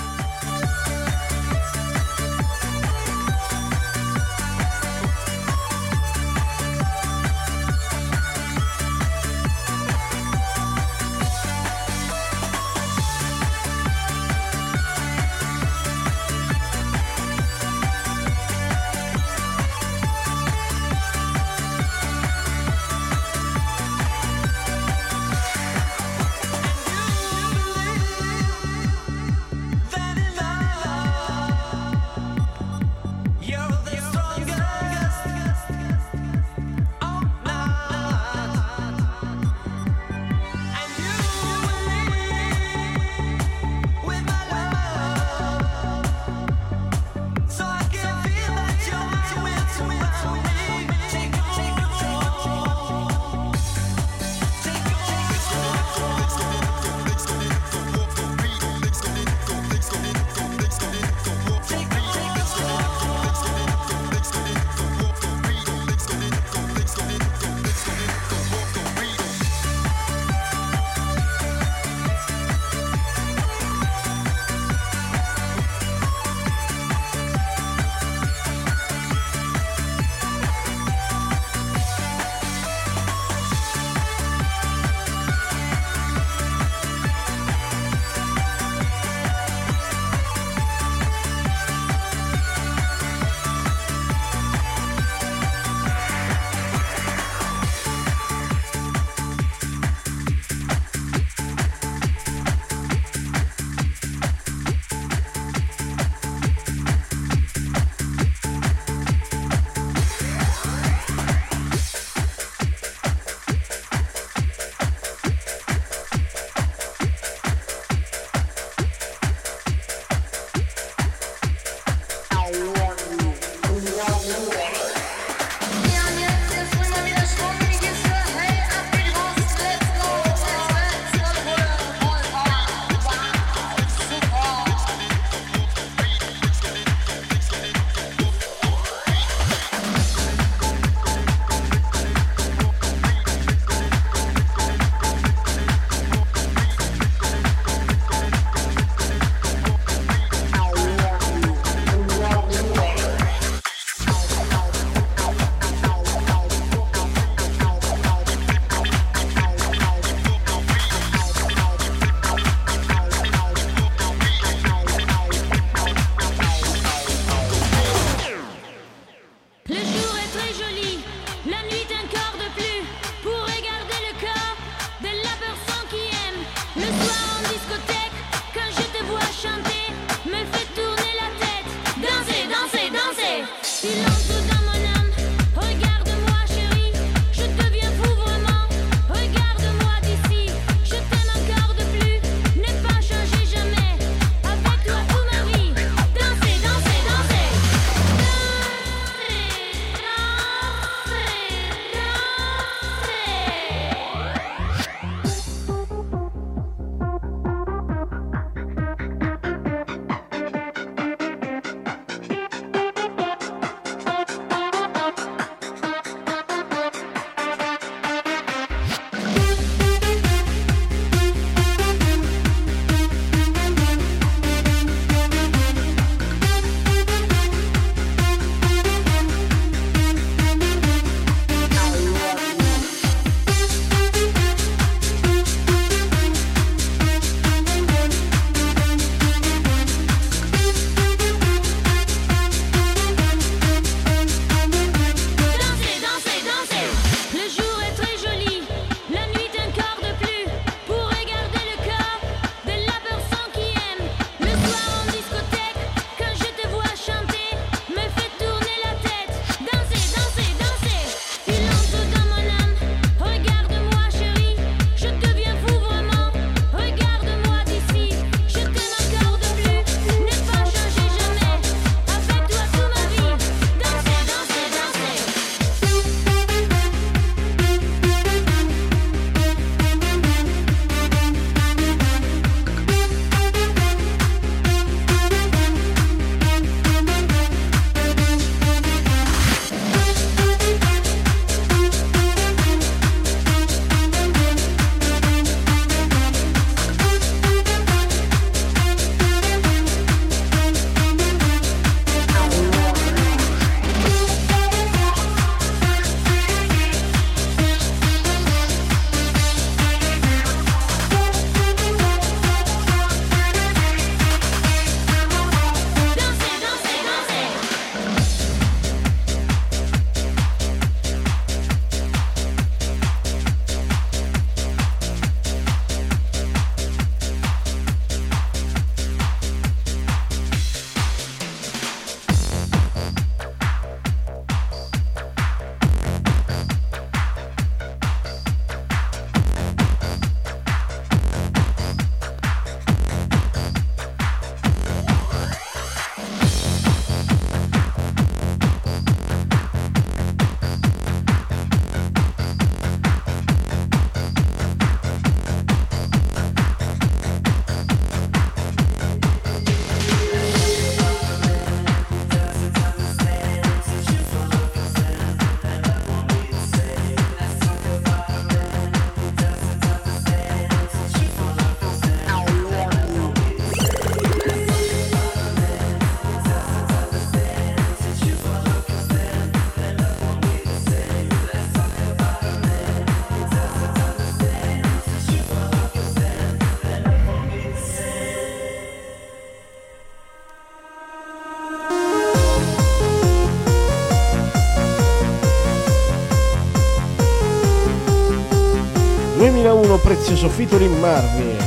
2001 prezioso featuring Marvin.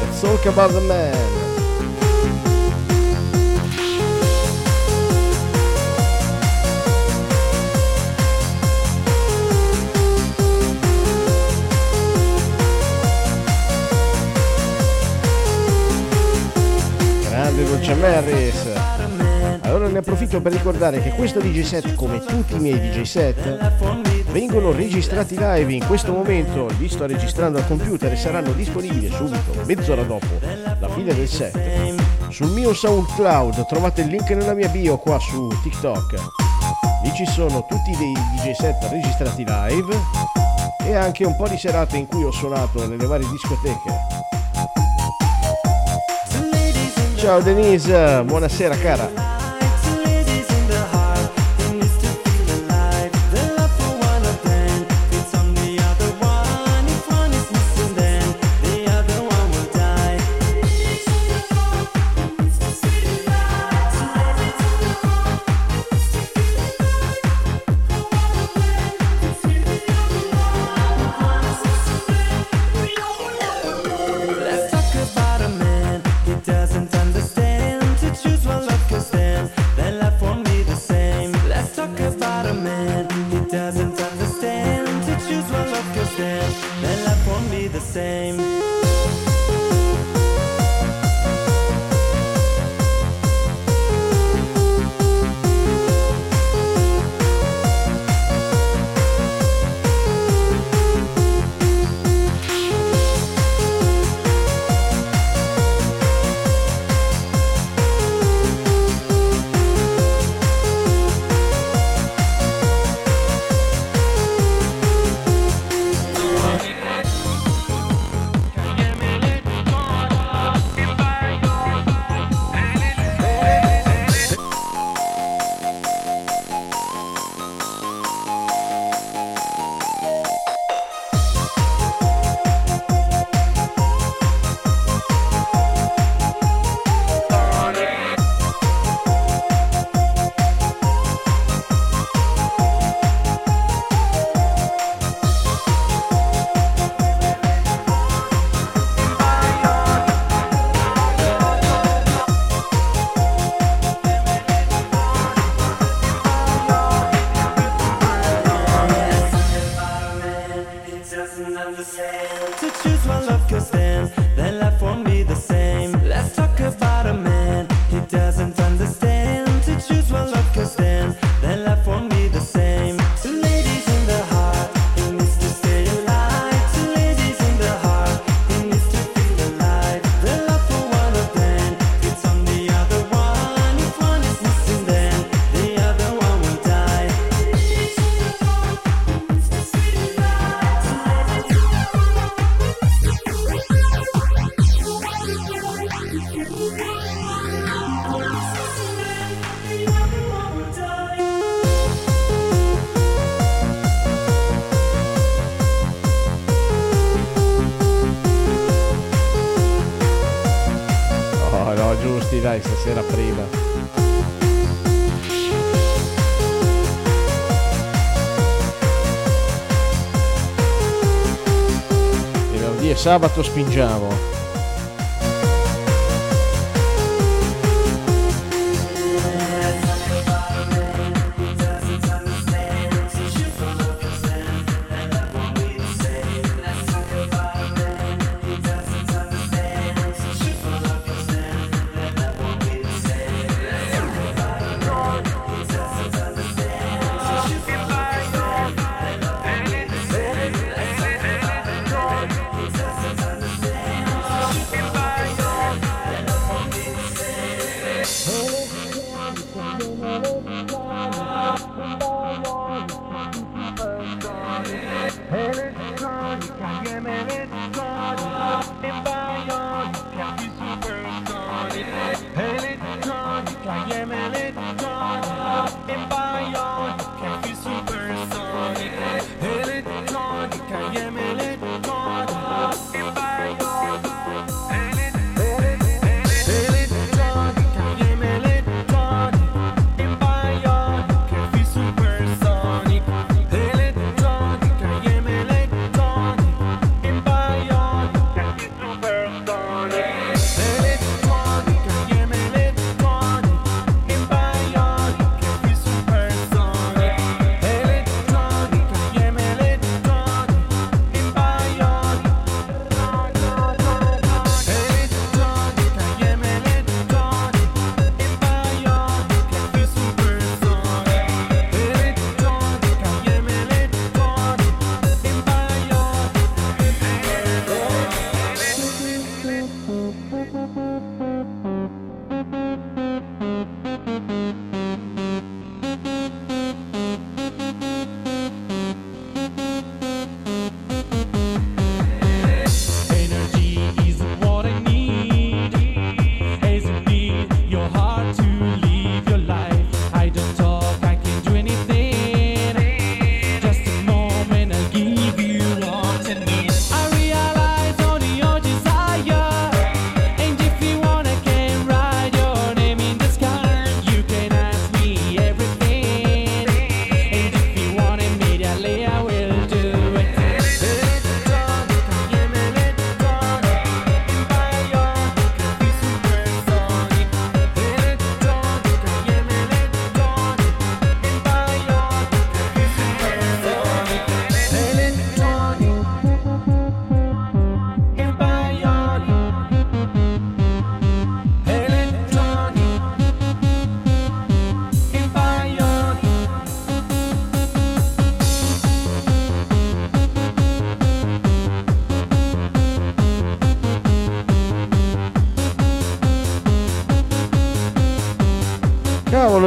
Let's talk about the man. Grande Dolce Marris. Allora ne approfitto per ricordare che questo DJ set, come tutti i miei DJ set, vengono registrati live in questo momento, li sto registrando al computer e saranno disponibili subito, mezz'ora dopo la fine del set. Sul mio SoundCloud trovate il link nella mia bio qua su TikTok. Lì ci sono tutti dei DJ set registrati live e anche un po' di serate in cui ho suonato nelle varie discoteche. Ciao Denise, buonasera cara. Sabato spingiamo.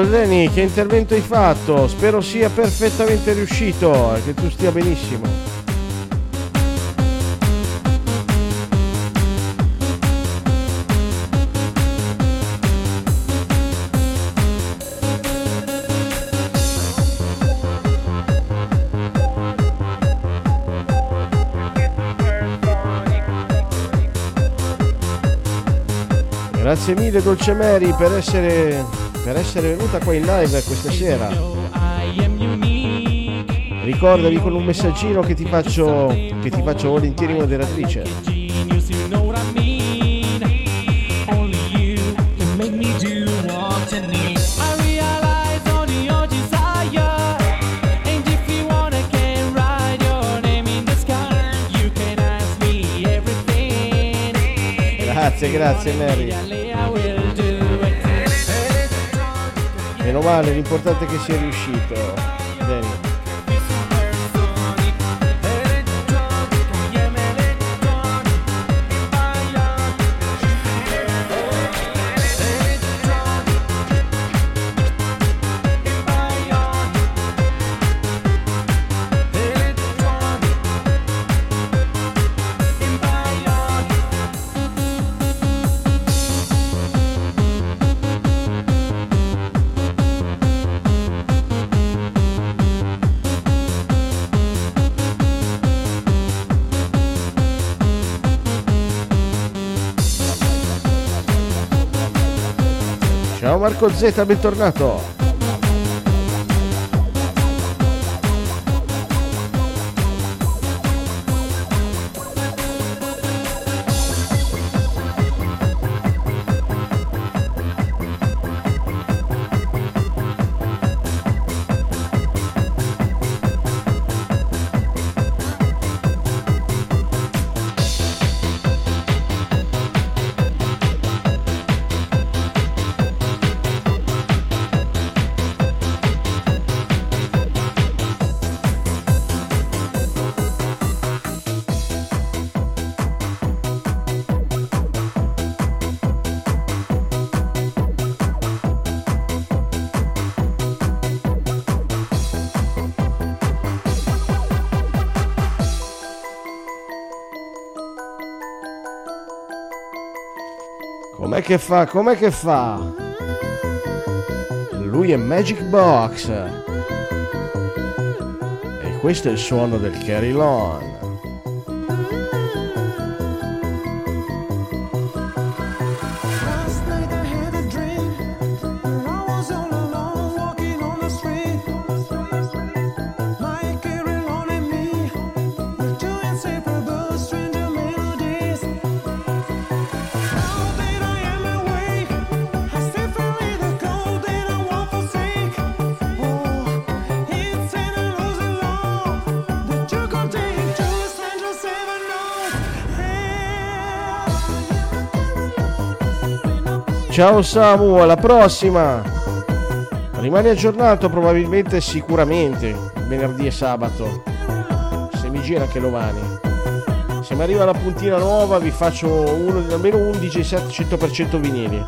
Danny, che intervento hai fatto? Spero sia perfettamente riuscito e che tu stia benissimo. Grazie mille Dolce Mary per essere, per essere venuta qua in live questa sera. Ricordami con un messaggino che ti faccio, che ti faccio volentieri moderatrice. Grazie, grazie Mary. Meno male, l'importante è che sia riuscito. Marco Z, bentornato. Che fa? Com'è che fa? Lui è Magic Box. E questo è il suono del Carry Ciao Samu, alla prossima! Rimani aggiornato probabilmente sicuramente venerdì e sabato. Se mi gira anche domani. Se mi arriva la puntina nuova vi faccio uno, almeno 11 set 100% vinili.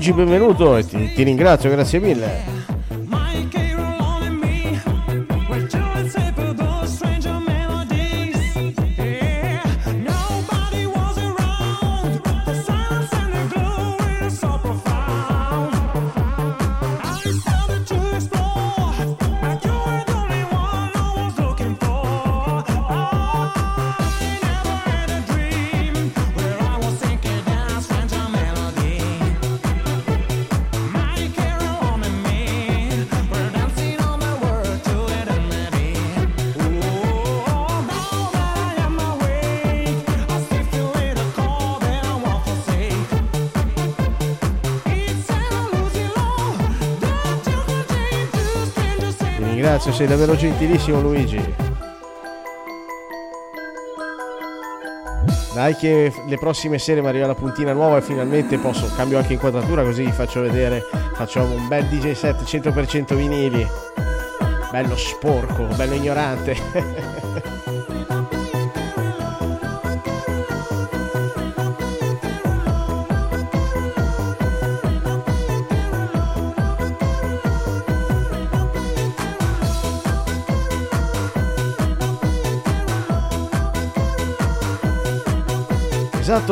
Luigi, benvenuto e ti, ti ringrazio, grazie mille. Ringrazio, sei davvero gentilissimo Luigi. Dai che le prossime sere mi arriva la puntina nuova e finalmente posso, cambio anche inquadratura così vi faccio vedere, facciamo un bel DJ set 100% vinili. Bello sporco, bello ignorante. [laughs]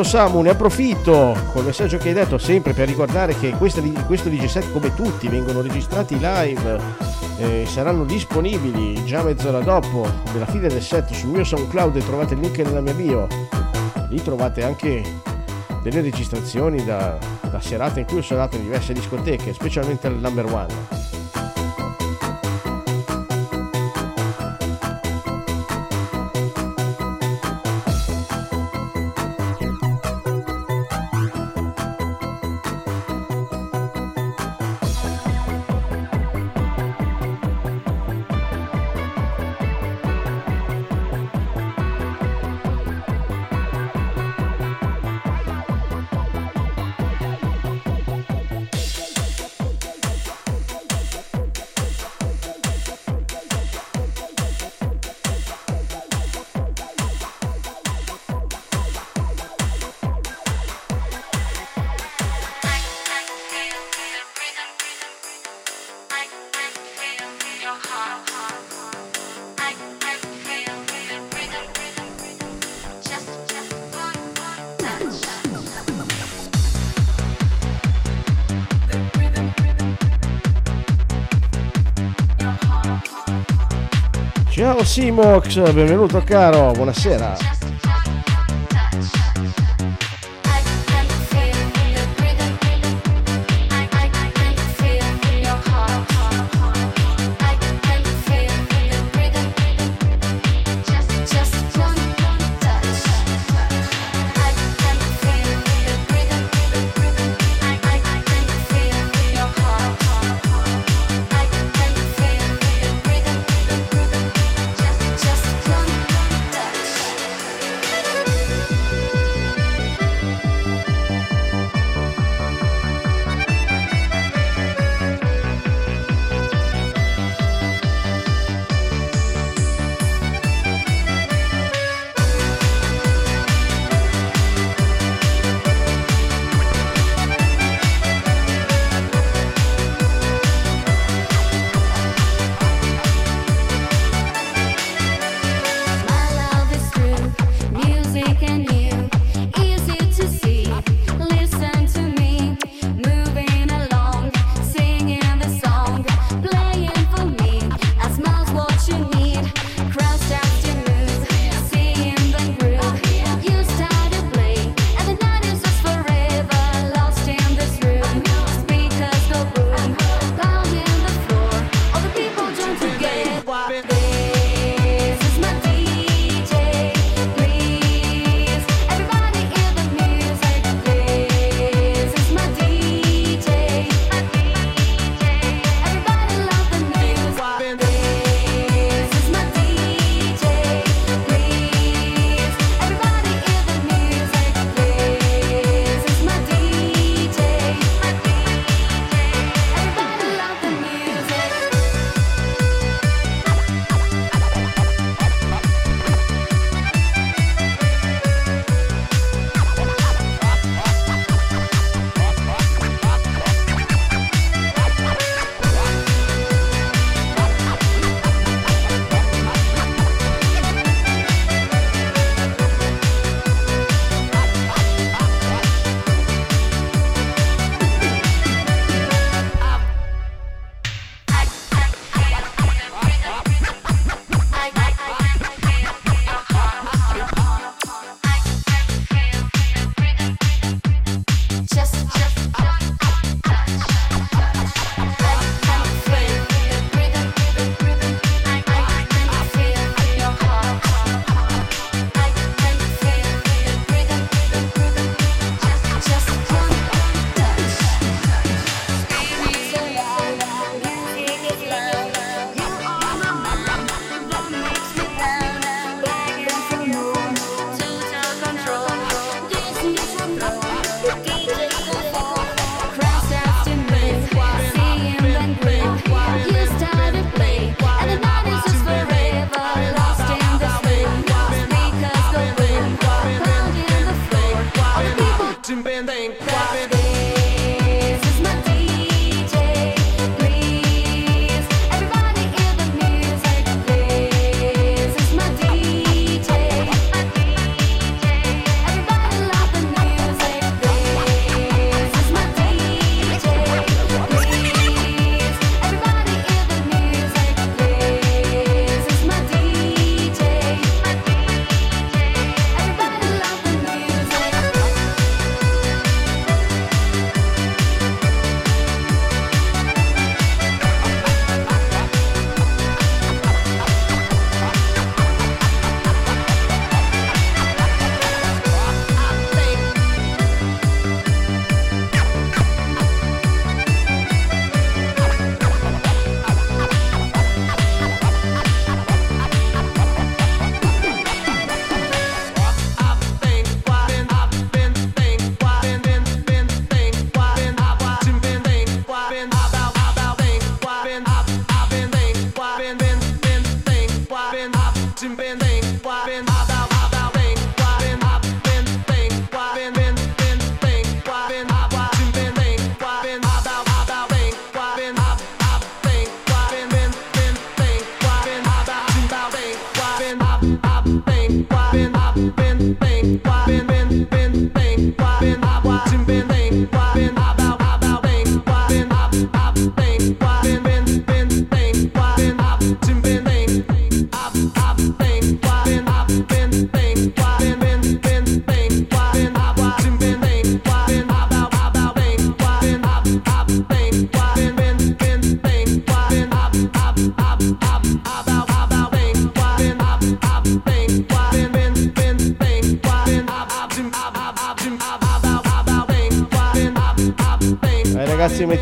Esatto Samu, ne approfitto col messaggio che hai detto sempre per ricordare che questa- questo DJ7 come tutti vengono registrati live, eh, saranno disponibili già mezz'ora dopo della fine del set sul mio SoundCloud e trovate il link nella mia bio. Lì trovate anche delle registrazioni da, da serate in cui ho suonato in diverse discoteche, specialmente al number one. Ciao Simox, benvenuto caro, buonasera.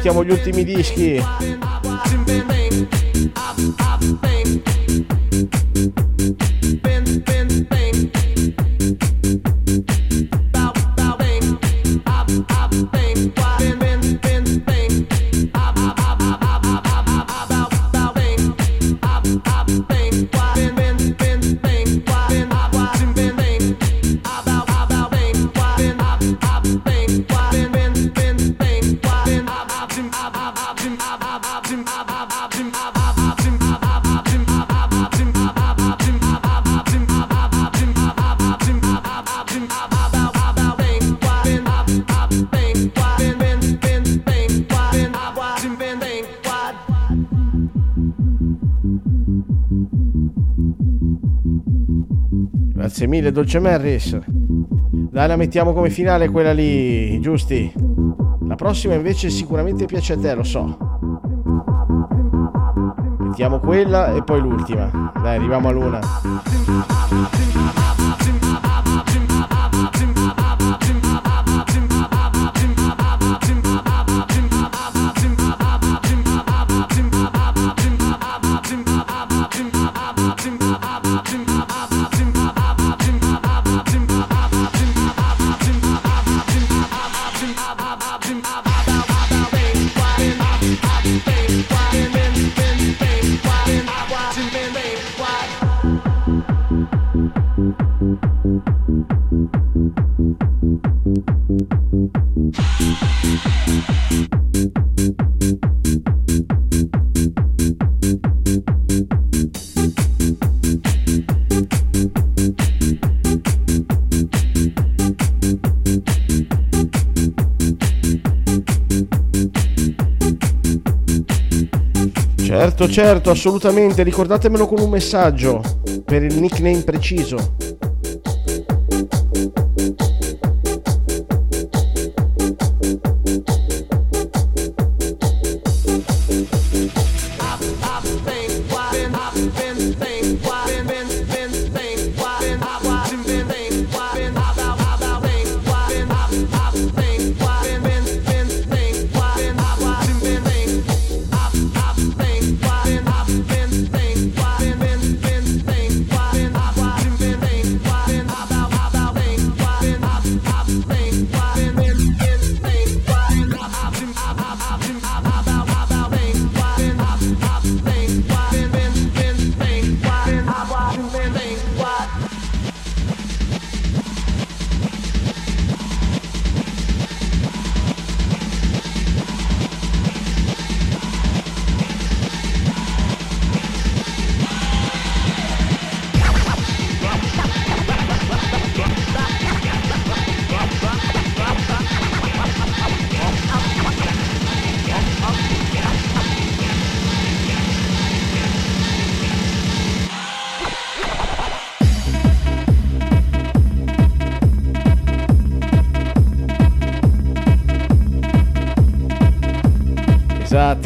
Mettiamo gli ultimi dischi. Grazie mille Dolce Merris. Dai, la mettiamo come finale quella lì, giusti. La prossima invece sicuramente piace a te, lo so. Mettiamo quella e poi l'ultima. Dai, arriviamo all'una. Certo, certo, assolutamente, ricordatemelo con un messaggio per il nickname preciso.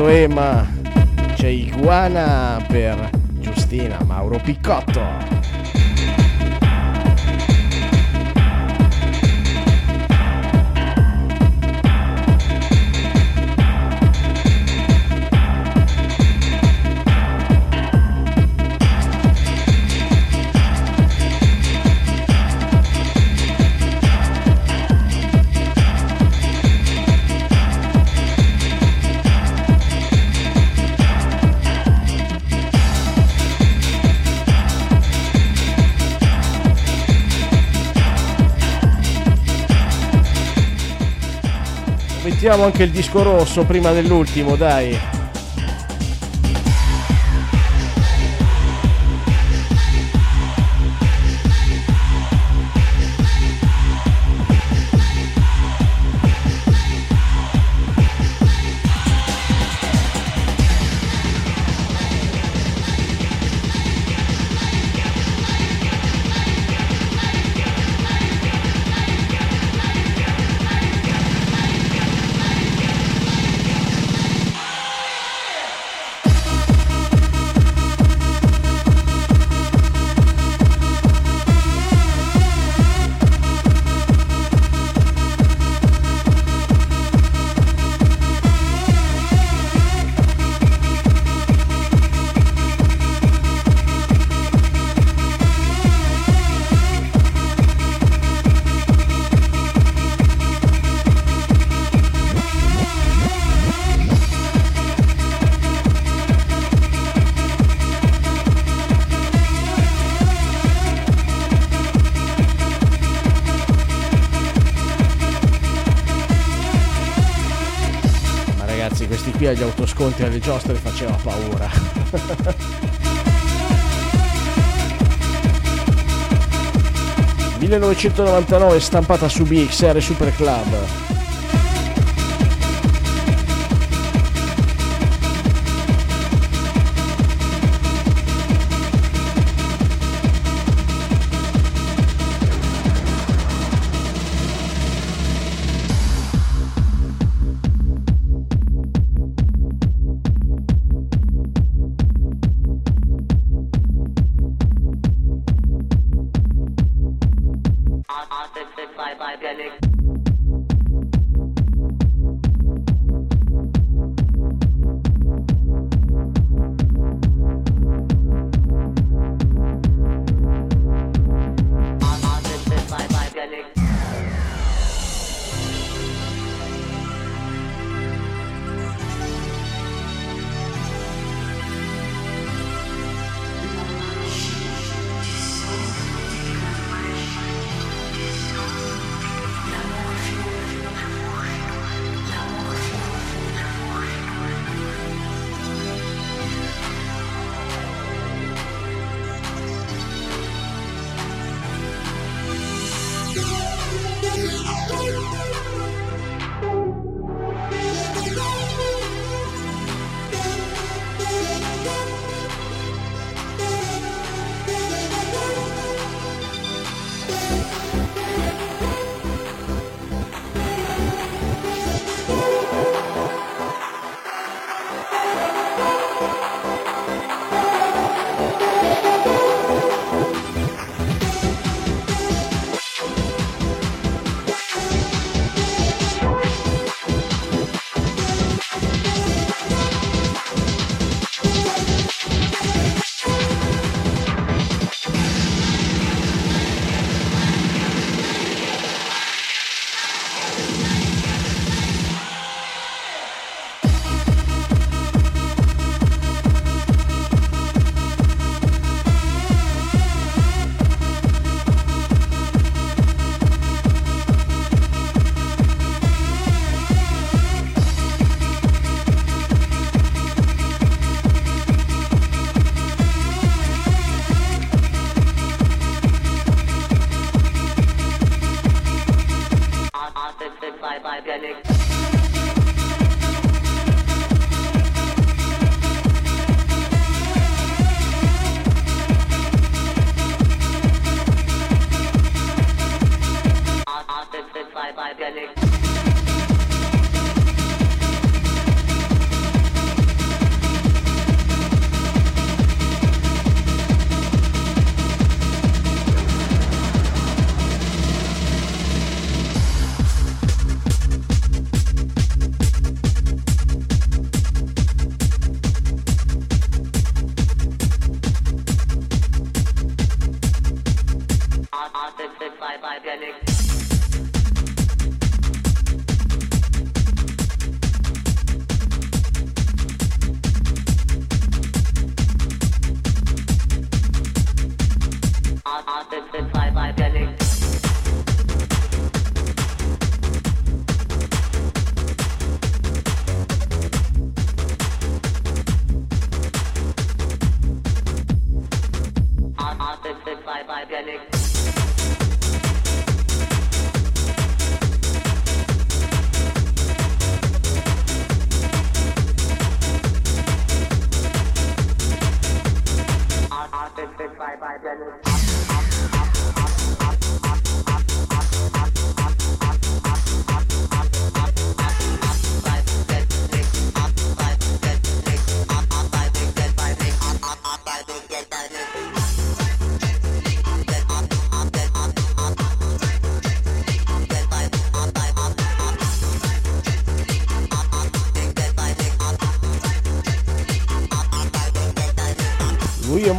Esatto, Emma. C'è Iguana per Giustina Mauro Piccotto. Mettiamo anche il disco rosso prima dell'ultimo, dai. E alle giostre faceva paura. [laughs] 1999 stampata su BXR Super Club.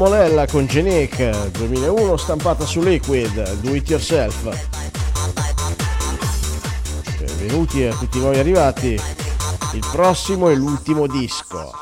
Luio Molella con Genic 2001 stampata su Liquid, do it yourself. Benvenuti a tutti voi arrivati. Il prossimo è l'ultimo disco.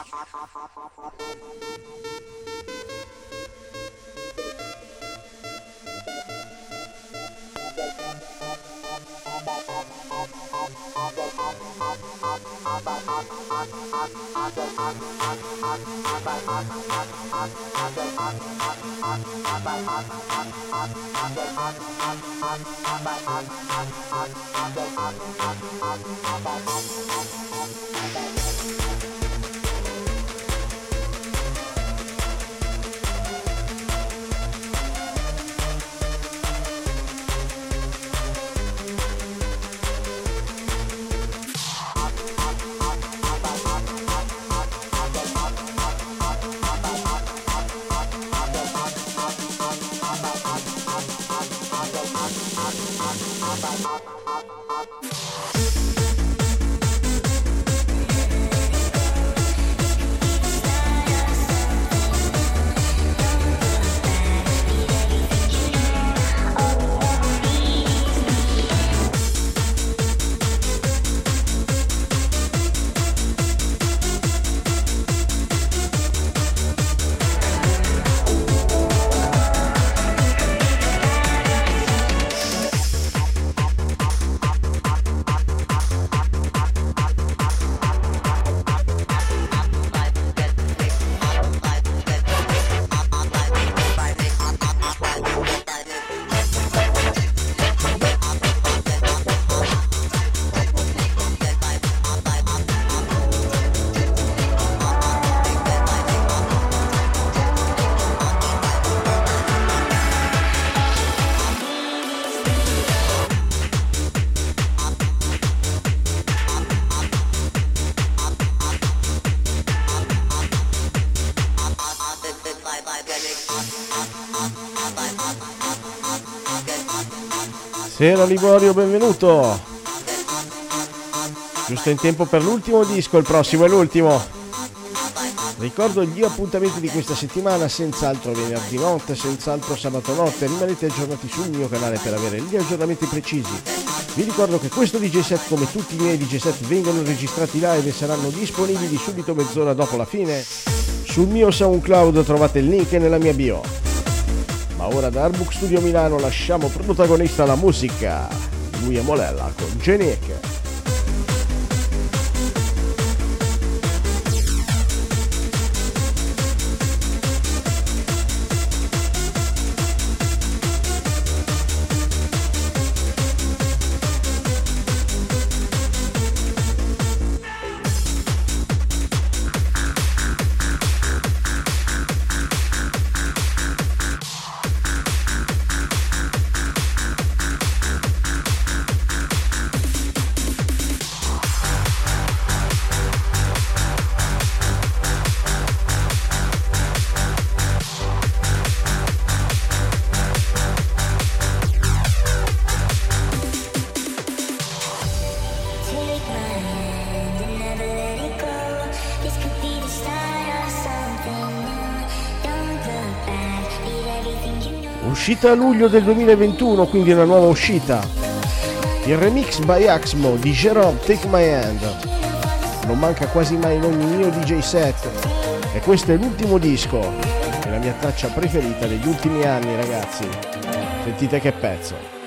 Sera Liborio, benvenuto. Giusto in tempo per l'ultimo disco, il prossimo è l'ultimo. Ricordo gli appuntamenti di questa settimana, senz'altro venerdì notte, senz'altro sabato notte. Rimanete aggiornati sul mio canale per avere gli aggiornamenti precisi. Vi ricordo che questo DJ set, come tutti i miei DJ set, vengono registrati live e saranno disponibili subito mezz'ora dopo la fine. Sul mio SoundCloud trovate il link nella mia bio. Ma ora da Artbook Studio Milano lasciamo protagonista la musica. Lui è Molella con Genic. Uscita a luglio del 2021, quindi una nuova uscita. Il remix by Axmo di Jerome Take My Hand. Non manca quasi mai in ogni mio DJ set. E questo è l'ultimo disco. È la mia traccia preferita degli ultimi anni, ragazzi. Sentite che pezzo.